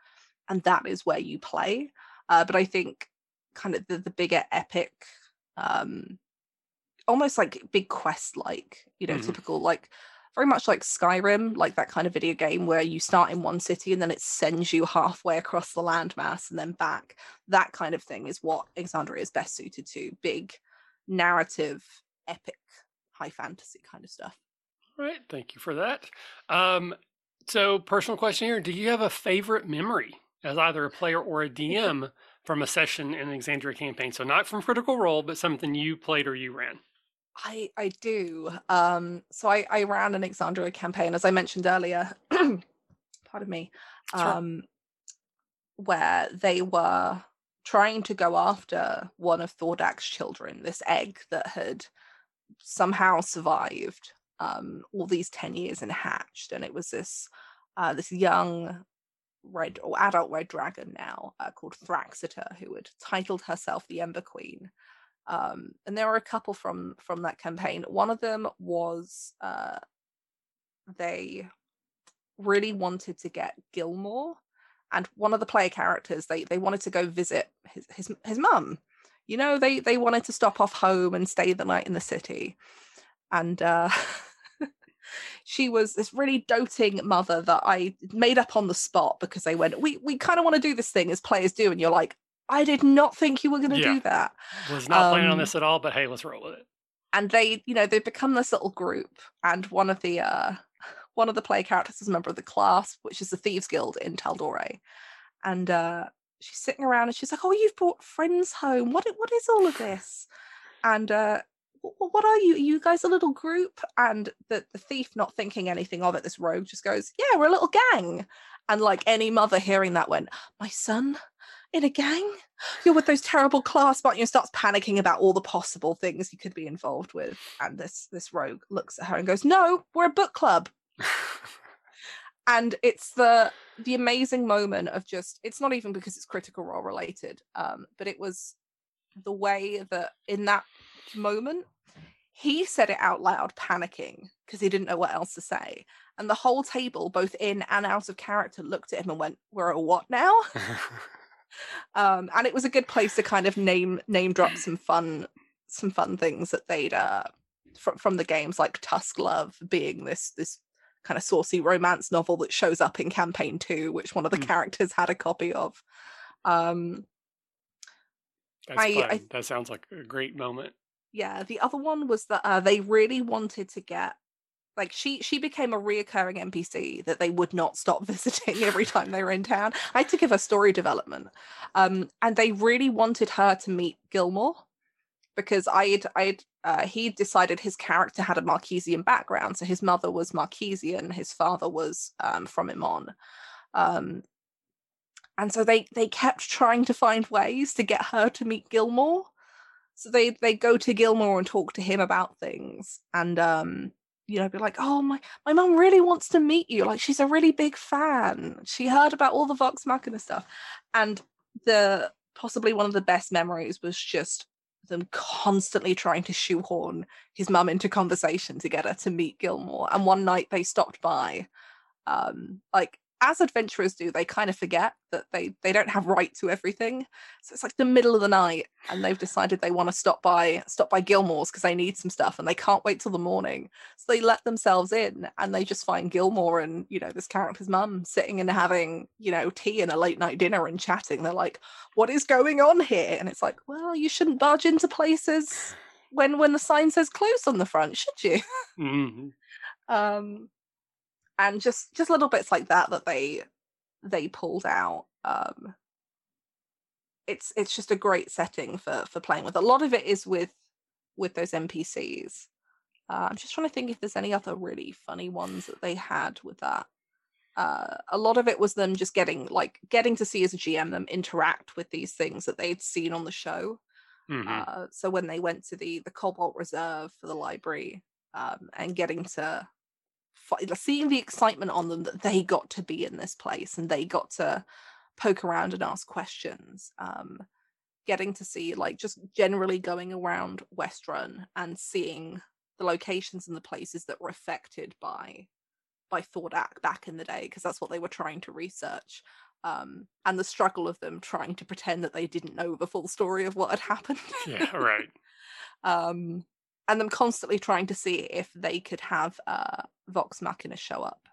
and that is where you play. Uh, but I think kind of the, the bigger epic, um, almost like big quest like, you know, mm-hmm. typical like very much like Skyrim, like that kind of video game where you start in one city and then it sends you halfway across the landmass and then back. That kind of thing is what Exandria is best suited to. Big narrative, epic, high fantasy kind of stuff. All right, thank you for that. Um, so, personal question here: Do you have a favorite memory as either a player or a DM from a session in an Exandria campaign? So, not from Critical Role, but something you played or you ran. I I do. Um, so I I ran an Exandria campaign, as I mentioned earlier. pardon me. Um, where they were trying to go after one of Thordak's children, this egg that had somehow survived um, all these ten years and hatched, and it was this uh, this young red or adult red dragon now uh, called Thraxita, who had titled herself the Ember Queen um, and there were a couple from from that campaign. One of them was uh, they really wanted to get Gilmore, and one of the player characters they they wanted to go visit his his his mum. You know, they they wanted to stop off home and stay the night in the city, and. Uh, she was this really doting mother that I made up on the spot because they went, we we kind of want to do this thing as players do, and you're like, I did not think you were going to yeah. do that. Was not um, planning on um, this at all, but hey, let's roll with it. And they, you know, they've become this little group, and one of the uh one of the play characters is a member of the Clasp, which is the Thieves Guild in Tal'Dorei. And uh she's sitting around and she's like, "Oh, you've brought friends home. What what is all of this?" And uh what are you? Are you guys a little group? And the, the thief, not thinking anything of it, this rogue just goes, Yeah, we're a little gang. And like any mother hearing that went, My son in a gang? You're with those terrible Clasp but you starts panicking about all the possible things you could be involved with. And this this rogue looks at her and goes, No, we're a book club. and it's the the amazing moment of just it's not even because it's critical role related, um, but it was the way that in that moment he said it out loud, panicking because he didn't know what else to say. And the whole table, both in and out of character, looked at him and went, "We're a what now?" um, and it was a good place to kind of name name drop some fun some fun things that they'd uh, from from the games, like Tusk Love being this this kind of saucy romance novel that shows up in campaign two, which one of the mm. characters had a copy of. Um, That's I, I, that sounds like a great moment yeah the other one was that uh, they really wanted to get like she she became a reoccurring npc that they would not stop visiting every time they were in town. I had to give her story development um and they really wanted her to meet gilmore because i'd i'd uh, he decided his character had a marquesian background so his mother was marquesian his father was um, from Emon um and so they they kept trying to find ways to get her to meet gilmore so they they go to Gilmore and talk to him about things, and um, you know, be like, "Oh my, my mom really wants to meet you. Like, she's a really big fan. She heard about all the Vox Machina stuff." And the possibly one of the best memories was just them constantly trying to shoehorn his mum into conversation to get her to meet Gilmore. And one night they stopped by, um, like as adventurers do, they kind of forget that they they don't have right to everything. So it's like the middle of the night, and they've decided they want to stop by stop by Gilmore's because they need some stuff, and they can't wait till the morning. So they let themselves in, and they just find Gilmore and you know this character's mum sitting and having you know tea and a late night dinner and chatting. They're like, "What is going on here?" And it's like, "Well, you shouldn't barge into places when when the sign says close on the front, should you?" Mm-hmm. um and just just little bits like that that they they pulled out um it's it's just a great setting for for playing with. A lot of it is with with those npcs uh, i'm just trying to think if there's any other really funny ones that they had with that. Uh, a lot of it was them just getting like getting to see as a gm them interact with these things that they'd seen on the show. Mm-hmm. uh, so when they went to the the cobalt reserve for the library um, and getting to seeing the excitement on them that they got to be in this place and they got to poke around and ask questions um, getting to see like just generally going around Westruun and seeing the locations and the places that were affected by by Thordak back in the day because that's what they were trying to research um, and the struggle of them trying to pretend that they didn't know the full story of what had happened. Yeah right. Um and them constantly trying to see if they could have uh, Vox Machina show up.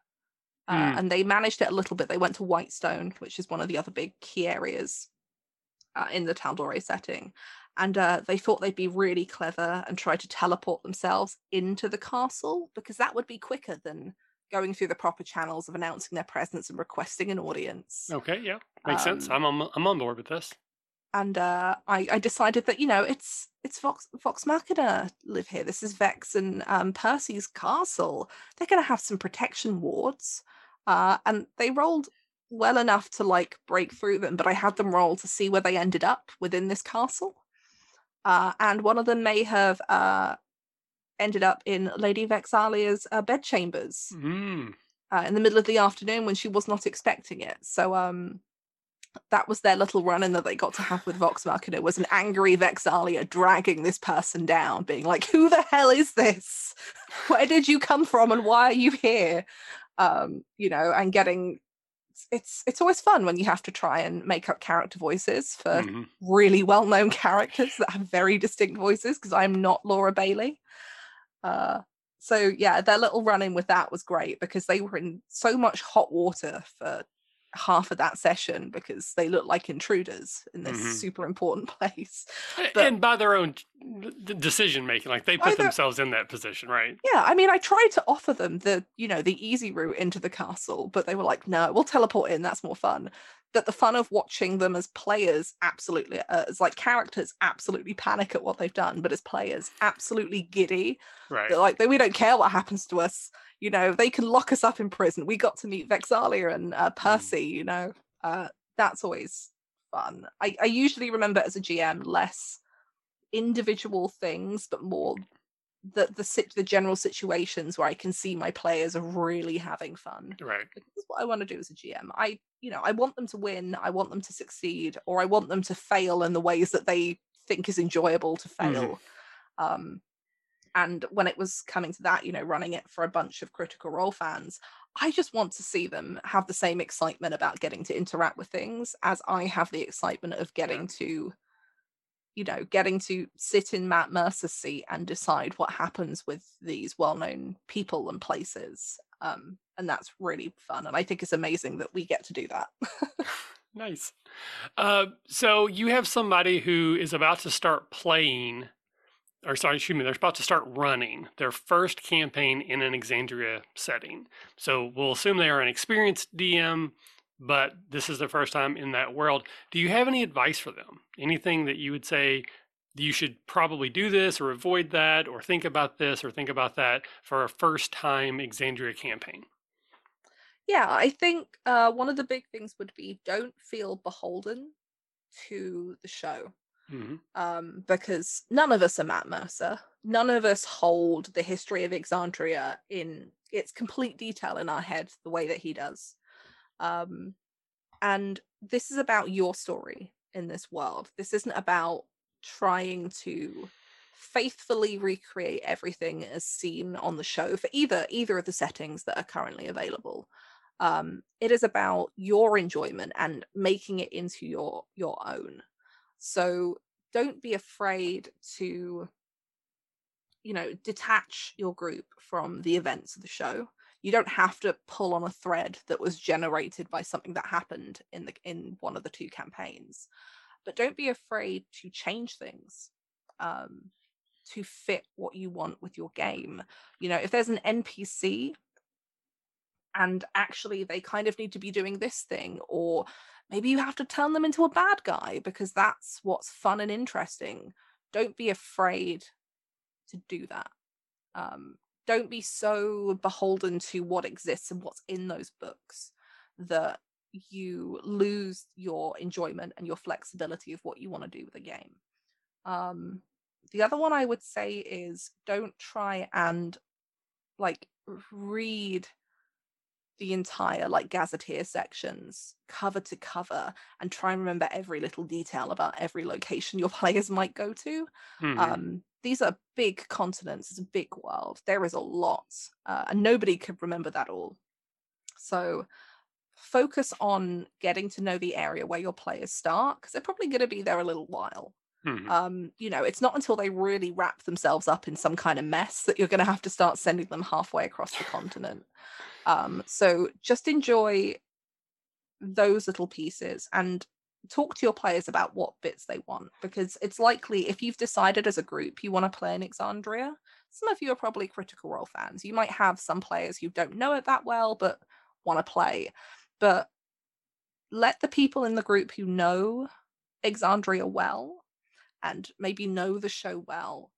Uh, mm. And they managed it a little bit. They went to Whitestone, which is one of the other big key areas uh, in the Tal'Dorei setting. And uh, they thought they'd be really clever and try to teleport themselves into the castle because that would be quicker than going through the proper channels of announcing their presence and requesting an audience. Okay, yeah, makes um, sense. I'm on, I'm on board with this and uh, I, I, decided that you know it's it's Vox Vox Machina live here. This is Vex and um, Percy's castle. They're going to have some protection wards, uh, and they rolled well enough to like break through them. But I had them roll to see where they ended up within this castle, uh, and one of them may have uh, ended up in Lady Vex'ahlia's uh, bedchambers mm. in the middle of the afternoon when she was not expecting it. So um that was their little run-in that they got to have with Vox Machina it was an angry Vex'ahlia dragging this person down, being like, "Who the hell is this? Where did you come from, and why are you here?" Um, you know, and getting it's it's always fun when you have to try and make up character voices for mm-hmm. really well-known characters that have very distinct voices because I'm not Laura Bailey. Uh, so yeah, their little run-in with that was great because they were in so much hot water for half of that session because they look like intruders in this mm-hmm. super important place. But, and by their own decision making, like they put themselves in that position, right? Yeah, I mean, I tried to offer them the you know the easy route into the castle, but they were like, "No, we'll teleport in. That's more fun." That the fun of watching them as players, absolutely, uh, as like characters, absolutely panic at what they've done, but as players, absolutely giddy. Right. They're like, we don't care what happens to us you know they can lock us up in prison we got to meet vex'ahlia and uh, mm. percy you know uh, that's always fun. I, I usually remember as a GM less individual things, but more the the sit the general situations where I can see my players are really having fun. Right. Is what I want to do as a GM. I you know I want them to win. I want them to succeed, or I want them to fail in the ways that they think is enjoyable to mm-hmm. fail. Mm-hmm. Um, and when it was coming to that, you know, running it for a bunch of Critical Role fans, I just want to see them have the same excitement about getting to interact with things as I have the excitement of getting yeah. to you know, getting to sit in Matt Mercer's seat and decide what happens with these well-known people and places. Um, and that's really fun. And I think it's amazing that we get to do that. nice. Uh, so you have somebody who is about to start playing, or sorry, excuse me, they're about to start running their first campaign in an Exandria setting. So we'll assume they are an experienced DM but this is the first time in that world. Do you have any advice for them? Anything that you would say you should probably do this or avoid that or think about this or think about that for a first time Exandria campaign? Yeah, I think uh, one of the big things would be don't feel beholden to the show. Mm-hmm. Um, because none of us are Matt Mercer. None of us hold the history of Exandria in its complete detail in our head the way that he does. Um, and this is about your story in this world. This isn't about trying to faithfully recreate everything as seen on the show for either either of the settings that are currently available. Um, it is about your enjoyment and making it into your your own. So don't be afraid to you know detach your group from the events of the show you don't have to pull on a thread that was generated by something that happened in the in one of the two campaigns. But don't be afraid to change things um, to fit what you want with your game. You know if there's an npc and actually they kind of need to be doing this thing or maybe you have to turn them into a bad guy because that's what's fun and interesting don't be afraid to do that. Um, don't be so beholden to what exists and what's in those books that you lose your enjoyment and your flexibility of what you want to do with a game. Um, the other one I would say is don't try and like read the entire like gazetteer sections cover to cover and try and remember every little detail about every location your players might go to mm-hmm. um, these are big continents it's a big world there is a lot uh, and nobody could remember that all. So focus on getting to know the area where your players start because they're probably going to be there a little while. Mm-hmm. um, you know it's not until they really wrap themselves up in some kind of mess that you're going to have to start sending them halfway across the continent. Um, so just enjoy those little pieces and talk to your players about what bits they want because it's likely if you've decided as a group you want to play in Exandria, some of you are probably Critical Role fans. You might have some players who don't know it that well but want to play. But let the people in the group who know Exandria well and maybe know the show well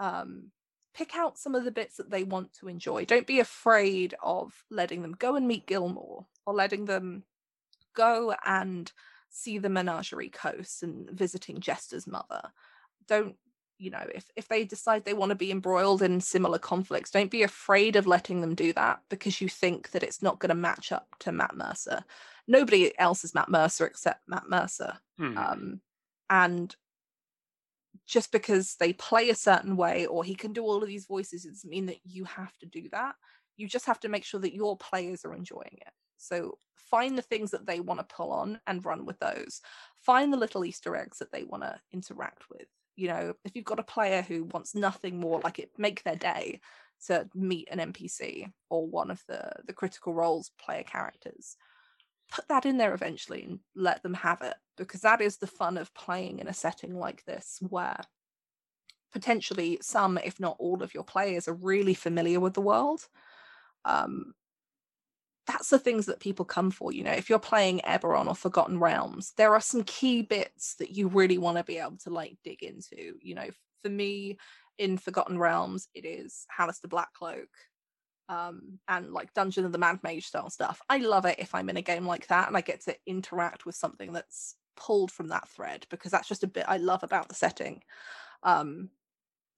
um, pick out some of the bits that they want to enjoy. Don't be afraid of letting them go and meet Gilmore or letting them go and see the menagerie coast and visiting Jester's mother. Don't, you know, if, if they decide they want to be embroiled in similar conflicts, don't be afraid of letting them do that because you think that it's not going to match up to Matt Mercer. Nobody else is Matt Mercer except Matt Mercer. Hmm. Um, and just because they play a certain way or he can do all of these voices doesn't mean that you have to do that. You just have to make sure that your players are enjoying it. So find the things that they want to pull on and run with those. Find the little easter eggs that they want to interact with. You know if you've got a player who wants nothing more like it make their day to meet an npc or one of the the critical roles player characters put that in there eventually and let them have it because that is the fun of playing in a setting like this where potentially some if not all of your players are really familiar with the world. Um, that's the things that people come for you know if you're playing eberron or forgotten realms there are some key bits that you really want to be able to like dig into you know for me in forgotten realms it is Halaster blackcloak um, and like Dungeon of the Mad Mage style stuff. I love it if I'm in a game like that and I get to interact with something that's pulled from that thread because that's just a bit I love about the setting. Um,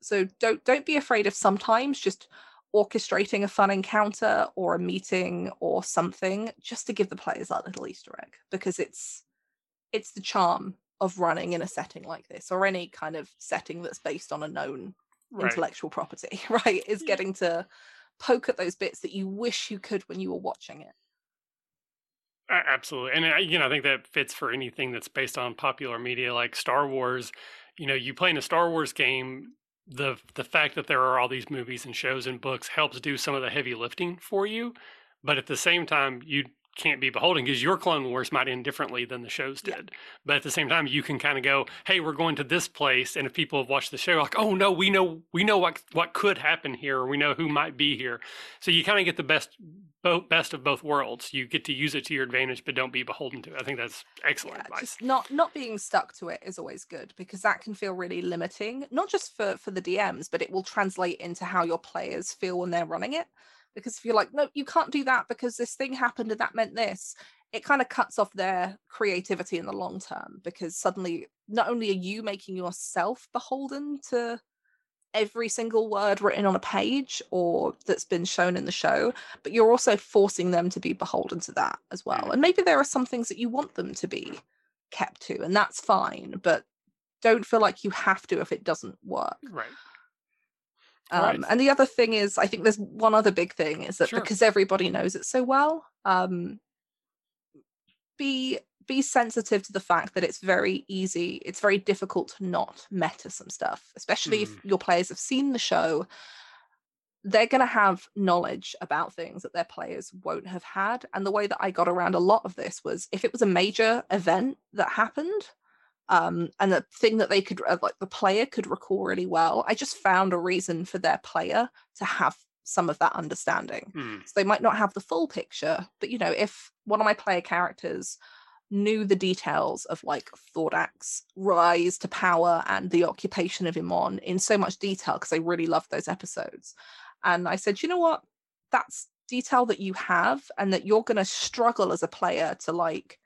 so don't don't be afraid of sometimes just orchestrating a fun encounter or a meeting or something just to give the players that little Easter egg because it's it's the charm of running in a setting like this or any kind of setting that's based on a known right. intellectual property, right? Is getting to poke at those bits that you wish you could when you were watching it. Absolutely. And uh, you know, I think that fits for anything that's based on popular media like Star Wars. You know, you play in a Star Wars game, the the fact that there are all these movies and shows and books helps do some of the heavy lifting for you. But at the same time, you can't be beholden because your Clone Wars might end differently than the shows did. Yeah. But at the same time, you can kind of go, "Hey, we're going to this place," and if people have watched the show, like, "Oh no, we know we know what what could happen here, or we know who might be here," so you kind of get the best both best of both worlds. You get to use it to your advantage, but don't be beholden to it. I think that's excellent yeah, advice. not not being stuck to it is always good because that can feel really limiting, not just for for the DMs, but it will translate into how your players feel when they're running it because if you're like no you can't do that because this thing happened and that meant this it kind of cuts off their creativity in the long term because suddenly not only are you making yourself beholden to every single word written on a page or that's been shown in the show but you're also forcing them to be beholden to that as well. Mm. and maybe there are some things that you want them to be kept to and that's fine but don't feel like you have to if it doesn't work. Right um, right. And the other thing is, I think there's one other big thing is that sure. because everybody knows it so well, um, be be sensitive to the fact that it's very easy, it's very difficult to not meta some stuff, especially mm. if your players have seen the show. They're going to have knowledge about things that their players won't have had. And the way that I got around a lot of this was if it was a major event that happened, um, and the thing that they could uh, like the player could recall really well i just found a reason for their player to have some of that understanding mm. so they might not have the full picture but you know if one of my player characters knew the details of like Thordak's rise to power and the occupation of Emon in so much detail because I really loved those episodes. And I said, you know what? That's detail that you have and that you're going to struggle as a player to like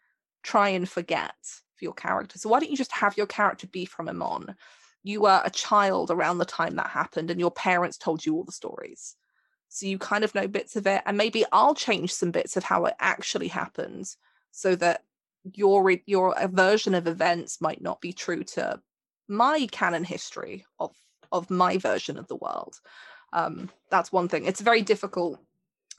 try and forget for your character. So why don't you just have your character be from Emon? You were a child around the time that happened, and your parents told you all the stories. So you kind of know bits of it, and maybe I'll change some bits of how it actually happened, so that your your version of events might not be true to my canon history of of my version of the world. Um, that's one thing. It's very difficult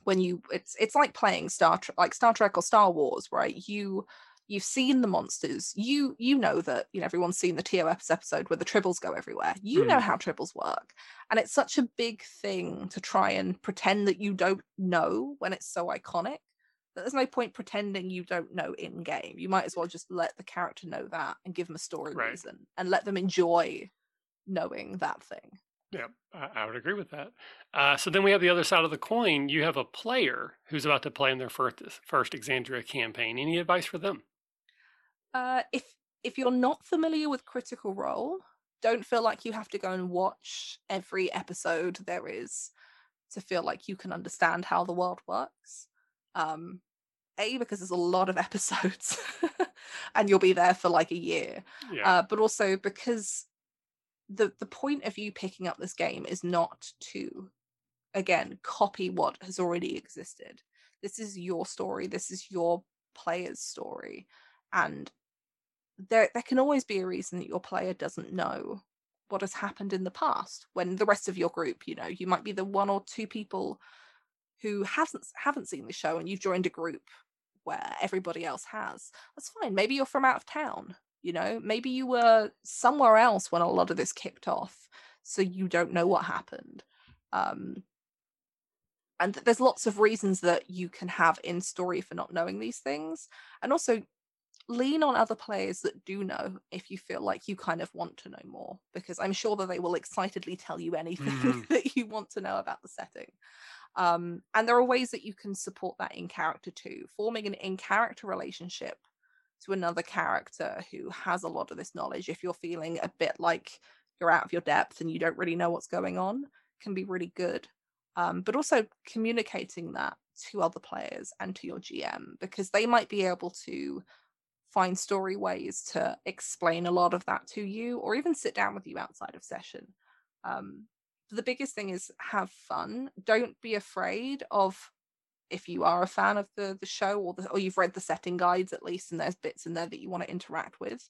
when you it's it's like playing Star Trek, like Star Trek or Star Wars, right? You you've seen the monsters you you know that you know everyone's seen the TOS episode where the tribbles go everywhere you mm. know how tribbles work and it's such a big thing to try and pretend that you don't know when it's so iconic that there's no point pretending you don't know in game you might as well just let the character know that and give them a story right. reason and let them enjoy knowing that thing yeah, I, would agree with that. Uh, so then we have the other side of the coin. You have a player who's about to play in their first first Exandria campaign. Any advice for them? Uh, if if you're not familiar with Critical Role, don't feel like you have to go and watch every episode there is to feel like you can understand how the world works. Um, a because there's a lot of episodes, and you'll be there for like a year. Yeah. Uh, but also because the the point of you picking up this game is not to again copy what has already existed. This is your story. This is your player's story, and there there can always be a reason that your player doesn't know what has happened in the past when the rest of your group you know you might be the one or two people who hasn't haven't seen the show and you've joined a group where everybody else has. That's fine. Maybe you're from out of town you know? Maybe you were somewhere else when a lot of this kicked off so you don't know what happened. Um and there's lots of reasons that you can have in story for not knowing these things. And also lean on other players that do know if you feel like you kind of want to know more because i'm sure that they will excitedly tell you anything mm-hmm. that you want to know about the setting. Um, and there are ways that you can support that in character too forming an in character relationship to another character who has a lot of this knowledge. If you're feeling a bit like you're out of your depth and you don't really know what's going on can be really good. Um, but also communicating that to other players and to your GM because they might be able to find story ways to explain a lot of that to you or even sit down with you outside of session. Um, the biggest thing is have fun. Don't be afraid of if you are a fan of the the show or the, or you've read the setting guides at least and there's bits in there that you want to interact with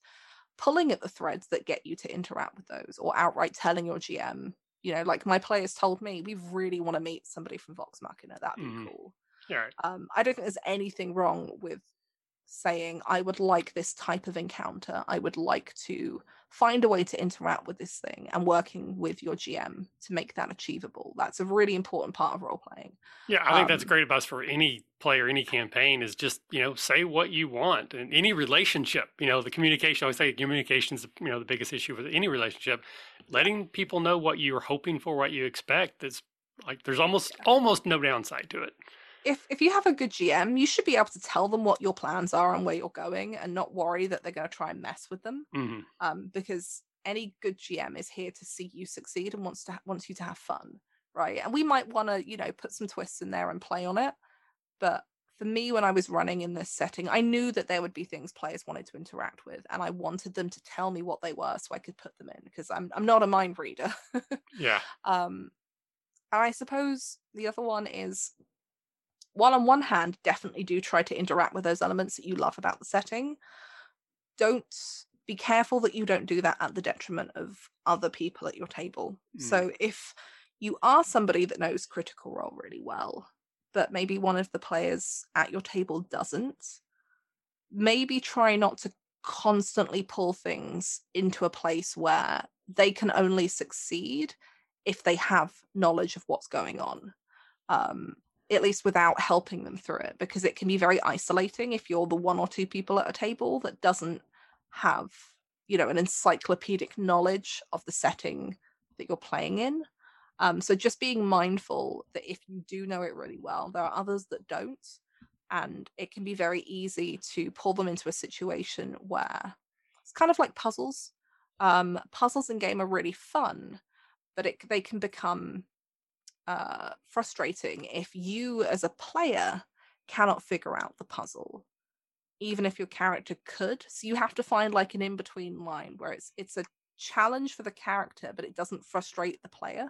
pulling at the threads that get you to interact with those or outright telling your gm you know like my players told me we really want to meet somebody from vox machina that'd be mm. cool yeah um i don't think there's anything wrong with saying i would like this type of encounter i would like to find a way to interact with this thing and working with your GM to make that achievable. That's a really important part of role playing. Yeah, I think um, that's great advice for any player, any campaign is just, you know, say what you want and any relationship, you know, the communication, I always say communication is, you know, the biggest issue with any relationship. Letting people know what you're hoping for, what you expect is like, there's almost, yeah. almost no downside to it if if you have a good GM, you should be able to tell them what your plans are and where you're going, and not worry that they're going to try and mess with them. Mm-hmm. Um, because any good GM is here to see you succeed and wants to wants you to have fun, right? And we might want to, you know, put some twists in there and play on it. But for me, when I was running in this setting, I knew that there would be things players wanted to interact with, and I wanted them to tell me what they were so I could put them in because I'm I'm not a mind reader. yeah. Um, and I suppose the other one is while on one hand, definitely do try to interact with those elements that you love about the setting, don't be careful that you don't do that at the detriment of other people at your table. Mm. So if you are somebody that knows critical role really well, but maybe one of the players at your table doesn't, maybe try not to constantly pull things into a place where they can only succeed if they have knowledge of what's going on. Um, at least without helping them through it because it can be very isolating if you're the one or two people at a table that doesn't have you know an encyclopedic knowledge of the setting that you're playing in. Um, so just being mindful that if you do know it really well there are others that don't and it can be very easy to pull them into a situation where it's kind of like puzzles. Um, puzzles in game are really fun but it, they can become uh, frustrating if you, as a player, cannot figure out the puzzle, even if your character could. So you have to find like an in between line where it's it's a challenge for the character, but it doesn't frustrate the player.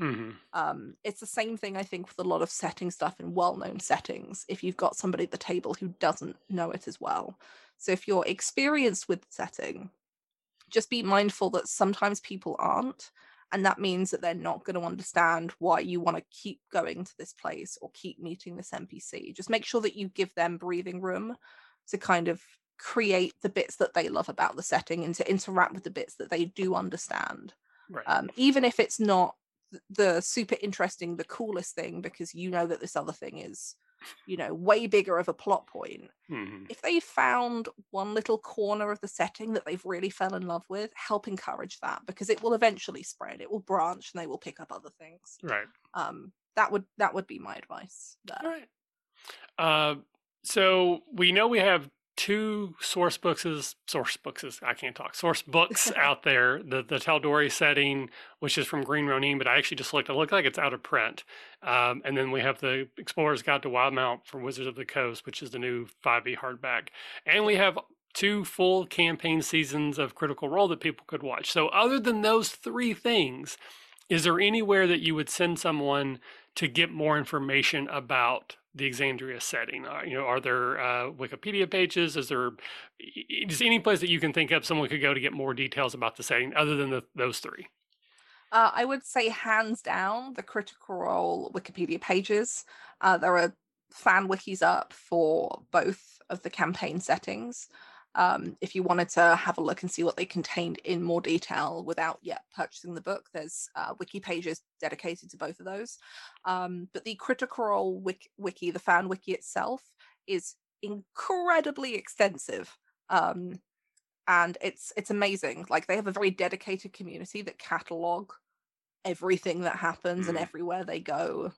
Mm-hmm. Um, it's the same thing, I think, with a lot of setting stuff in well known settings. If you've got somebody at the table who doesn't know it as well. So if you're experienced with setting, just be mindful that sometimes people aren't and that means that they're not going to understand why you want to keep going to this place or keep meeting this npc just make sure that you give them breathing room to kind of create the bits that they love about the setting and to interact with the bits that they do understand right. um, even if it's not the super interesting the coolest thing because you know that this other thing is you know way bigger of a plot point mm-hmm. if they found one little corner of the setting that they've really fell in love with help encourage that because it will eventually spread it will branch and they will pick up other things right um that would that would be my advice there. All right uh so we know we have two source books source books I can't talk source books out there. The the Tal'Dorei setting, which is from Green Ronin, but I actually just looked. It looked like it's out of print. Um, and then we have the Explorer's Guide to Wildemount from Wizards of the Coast, which is the new 5e hardback. And we have two full campaign seasons of Critical Role that people could watch. So other than those three things, is there anywhere that you would send someone to get more information about the Exandria setting? Uh, you know, are there uh, Wikipedia pages? Is there is any place that you can think of someone could go to get more details about the setting other than the, those three? Uh, I would say hands down the Critical Role Wikipedia pages. Uh, there are fan wikis up for both of the campaign settings um, if you wanted to have a look and see what they contained in more detail without yet purchasing the book, there's uh, wiki pages dedicated to both of those. Um, but the Critical Role wiki, wiki, the fan wiki itself, is incredibly extensive. Um, and it's it's amazing. Like they have a very dedicated community that catalog everything that happens mm. and everywhere they go.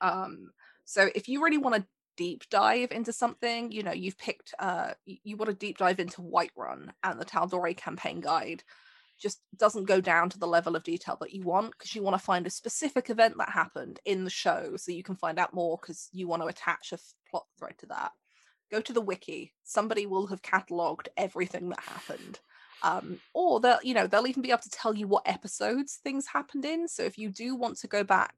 Um, so if you really want to deep dive into something, you know, you've picked uh you, want to deep dive into Westruun and the Tal'Dorei campaign guide. just doesn't go down to the level of detail that you want because you want to find a specific event that happened in the show so you can find out more because you want to attach a plot thread to that go to the wiki somebody will have cataloged everything that happened um, or they'll you know they'll even be able to tell you what episodes things happened in so if you do want to go back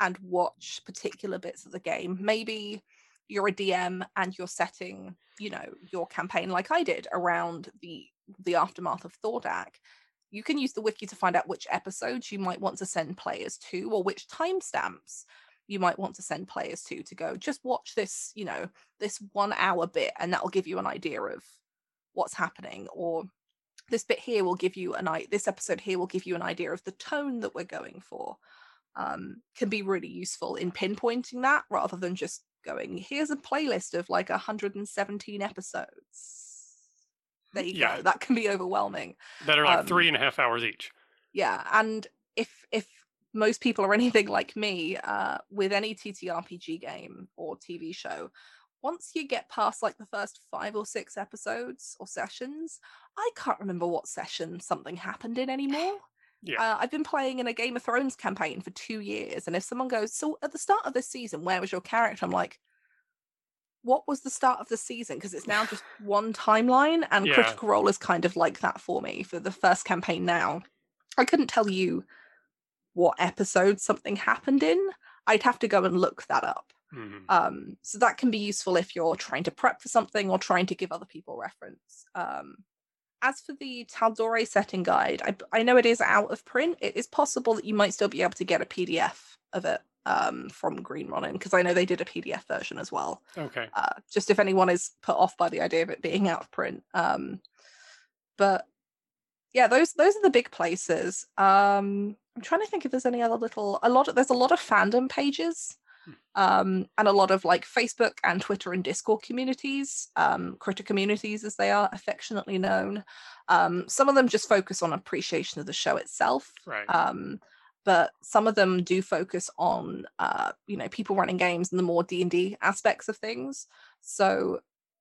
and watch particular bits of the game maybe you're a dm and you're setting you know your campaign like i did around the the aftermath of thordak you can use the wiki to find out which episodes you might want to send players to or which timestamps you might want to send players to to go just watch this you know this one hour bit and that will give you an idea of what's happening or this bit here will give you an i this episode here will give you an idea of the tone that we're going for um, can be really useful in pinpointing that rather than just going here's a playlist of like 117 episodes there you yeah. go. That can be overwhelming. That are like um, three and a half hours each. Yeah, and if if most people are anything like me, uh, with any TTRPG game or TV show, once you get past like the first five or six episodes or sessions, I can't remember what session something happened in anymore. Yeah. Uh, I've been playing in a Game of Thrones campaign for two years, and if someone goes, "So at the start of this season, where was your character?" I'm like, what was the start of the season because it's now just one timeline and yeah. critical role is kind of like that for me for the first campaign now i couldn't tell you what episode something happened in i'd have to go and look that up mm-hmm. um, so that can be useful if you're trying to prep for something or trying to give other people reference um, as for the Tal'Dorei setting guide, I, I know it is out of print. It is possible that you might still be able to get a PDF of it um, from Green Ronin because I know they did a PDF version as well. Okay. Uh, just if anyone is put off by the idea of it being out of print. Um, but yeah, those those are the big places. Um, I'm trying to think if there's any other little a lot of there's a lot of fandom pages. Um, and a lot of like Facebook and Twitter and Discord communities, um, critter communities as they are affectionately known. Um, some of them just focus on appreciation of the show itself. Right. Um, but some of them do focus on uh, you know people running games and the more d&d aspects of things so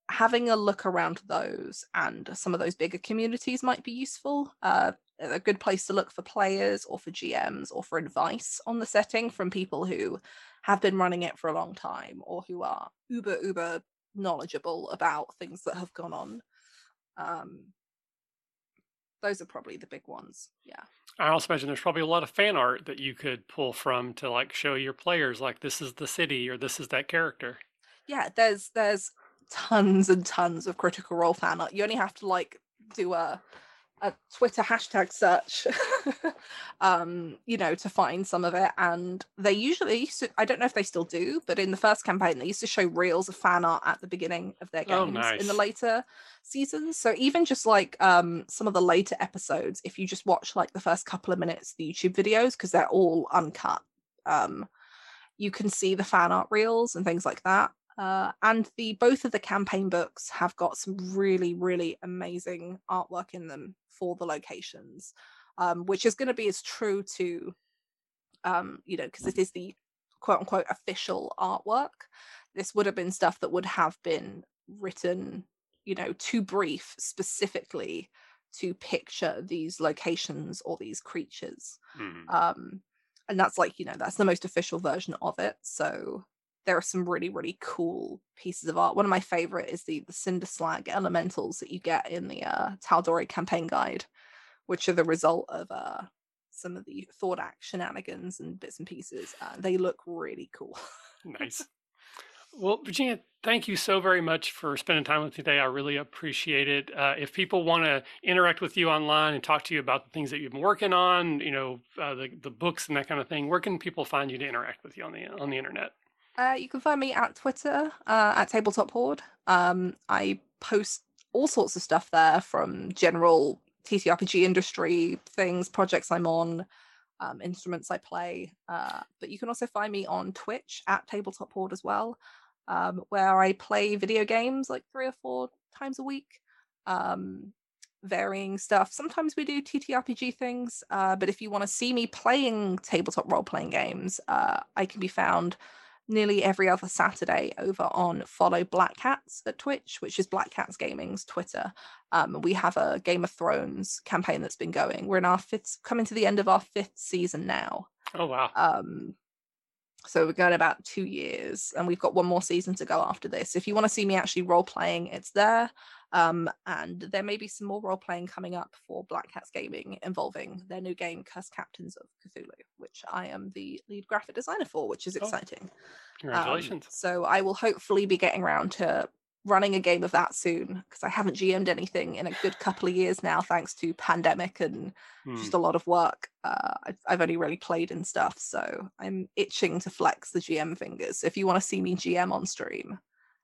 having a look around those and some of those bigger communities might be useful uh, a good place to look for players or for gms or for advice on the setting from people who have been running it for a long time or who are uber uber knowledgeable about things that have gone on um, those are probably the big ones yeah I also imagine there's probably a lot of fan art that you could pull from to like show your players like this is the city or this is that character. Yeah, there's there's tons and tons of critical role fan art. You only have to like do a a Twitter hashtag search, um, you know, to find some of it. And they usually used to, I don't know if they still do, but in the first campaign, they used to show reels of fan art at the beginning of their oh, games oh, nice. in the later seasons. So even just like um, some of the later episodes, if you just watch like the first couple of minutes, the YouTube videos, because they're all uncut, um, you can see the fan art reels and things like that. Uh, and the both of the campaign books have got some really really amazing artwork in them for the locations, um, which is going to be as true to, um, you know, because it is the quote unquote official artwork. This would have been stuff that would have been written, you know, too brief specifically to picture these locations or these creatures. Mm. Um, and that's like, you know, that's the most official version of it. So there are some really really cool pieces of art. One of my favorite is the the cinder slag elementals that you get in the uh Tal'Dorei campaign guide which are the result of uh some of the Thordak shenanigans and bits and pieces. Uh, they look really cool. Nice. Well virginia thank you so very much for spending time with me today. I really appreciate it. Uh, if people want to interact with you online and talk to you about the things that you've been working on you know uh, the, the books and that kind of thing where can people find you to interact with you on the on the internet uh, you can find me at Twitter uh, at Tabletop Hoard. Um, I post all sorts of stuff there from general TTRPG industry things, projects I'm on, um, instruments I play. Uh, but you can also find me on Twitch at Tabletop Hoard as well, um, where I play video games like three or four times a week. Um, varying stuff. Sometimes we do TTRPG things, uh, but if you want to see me playing tabletop role playing games, uh, I can be found nearly every other Saturday over on Follow Black Cats at Twitch, which is Black Cats Gaming's Twitter. Um, we have a Game of Thrones campaign that's been going. We're in our fifth, coming to the end of our fifth season now. Oh wow! Um, so we're going about two years, and we've got one more season to go after this. If you want to see me actually role playing, it's there. Um, and there may be some more role playing coming up for Black Cats Gaming involving their new game, Cursed Captains of Cthulhu, which I am the lead graphic designer for, which is oh, exciting. Oh, congratulations. Um, so I will hopefully be getting around to running a game of that soon because I haven't GM'd anything in a good couple of years now, thanks to pandemic and hmm. just a lot of work. Uh, I've, I've, only really played in stuff, so I'm itching to flex the GM fingers. If you want to see me GM on stream,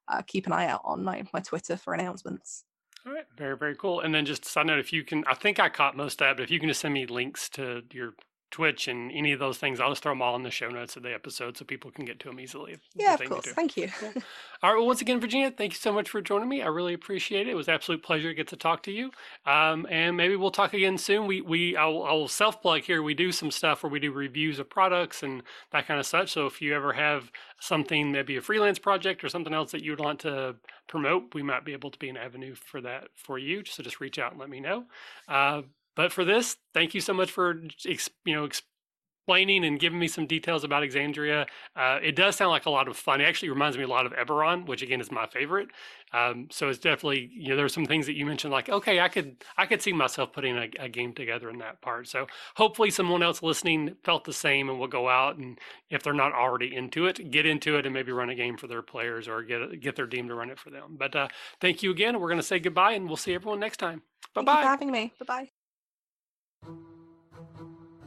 uh, keep an eye out on my, my Twitter for announcements. All right, very very cool. And then just side note, if you can, I think I caught most of that, but if you can just send me links to your Twitch and any of those things, I'll just throw them all in the show notes of the episode so people can get to them easily. Yeah, of course. Thank you. Cool. All right. Well, once again, Virginia, thank you so much for joining me. I really appreciate it. It was absolute pleasure to get to talk to you. Um, and maybe we'll talk again soon. We we I'll, I'll self plug here. We do some stuff where we do reviews of products and that kind of such. So if you ever have something, maybe a freelance project or something else that you would want to promote, we might be able to be an avenue for that for you. So just reach out and let me know. Uh, but for this, thank you so much for you know explaining and giving me some details about Exandria. Uh, it does sound like a lot of fun. It actually reminds me a lot of Eberron, which again is my favorite. Um, so it's definitely you know there's some things that you mentioned like okay I could I could see myself putting a, a, game together in that part. So hopefully someone else listening felt the same and will go out and if they're not already into it, get into it and maybe run a game for their players or get get their team to run it for them. But uh, thank you again. We're going to say goodbye and we'll see everyone next time. Bye bye. for having me. Bye bye.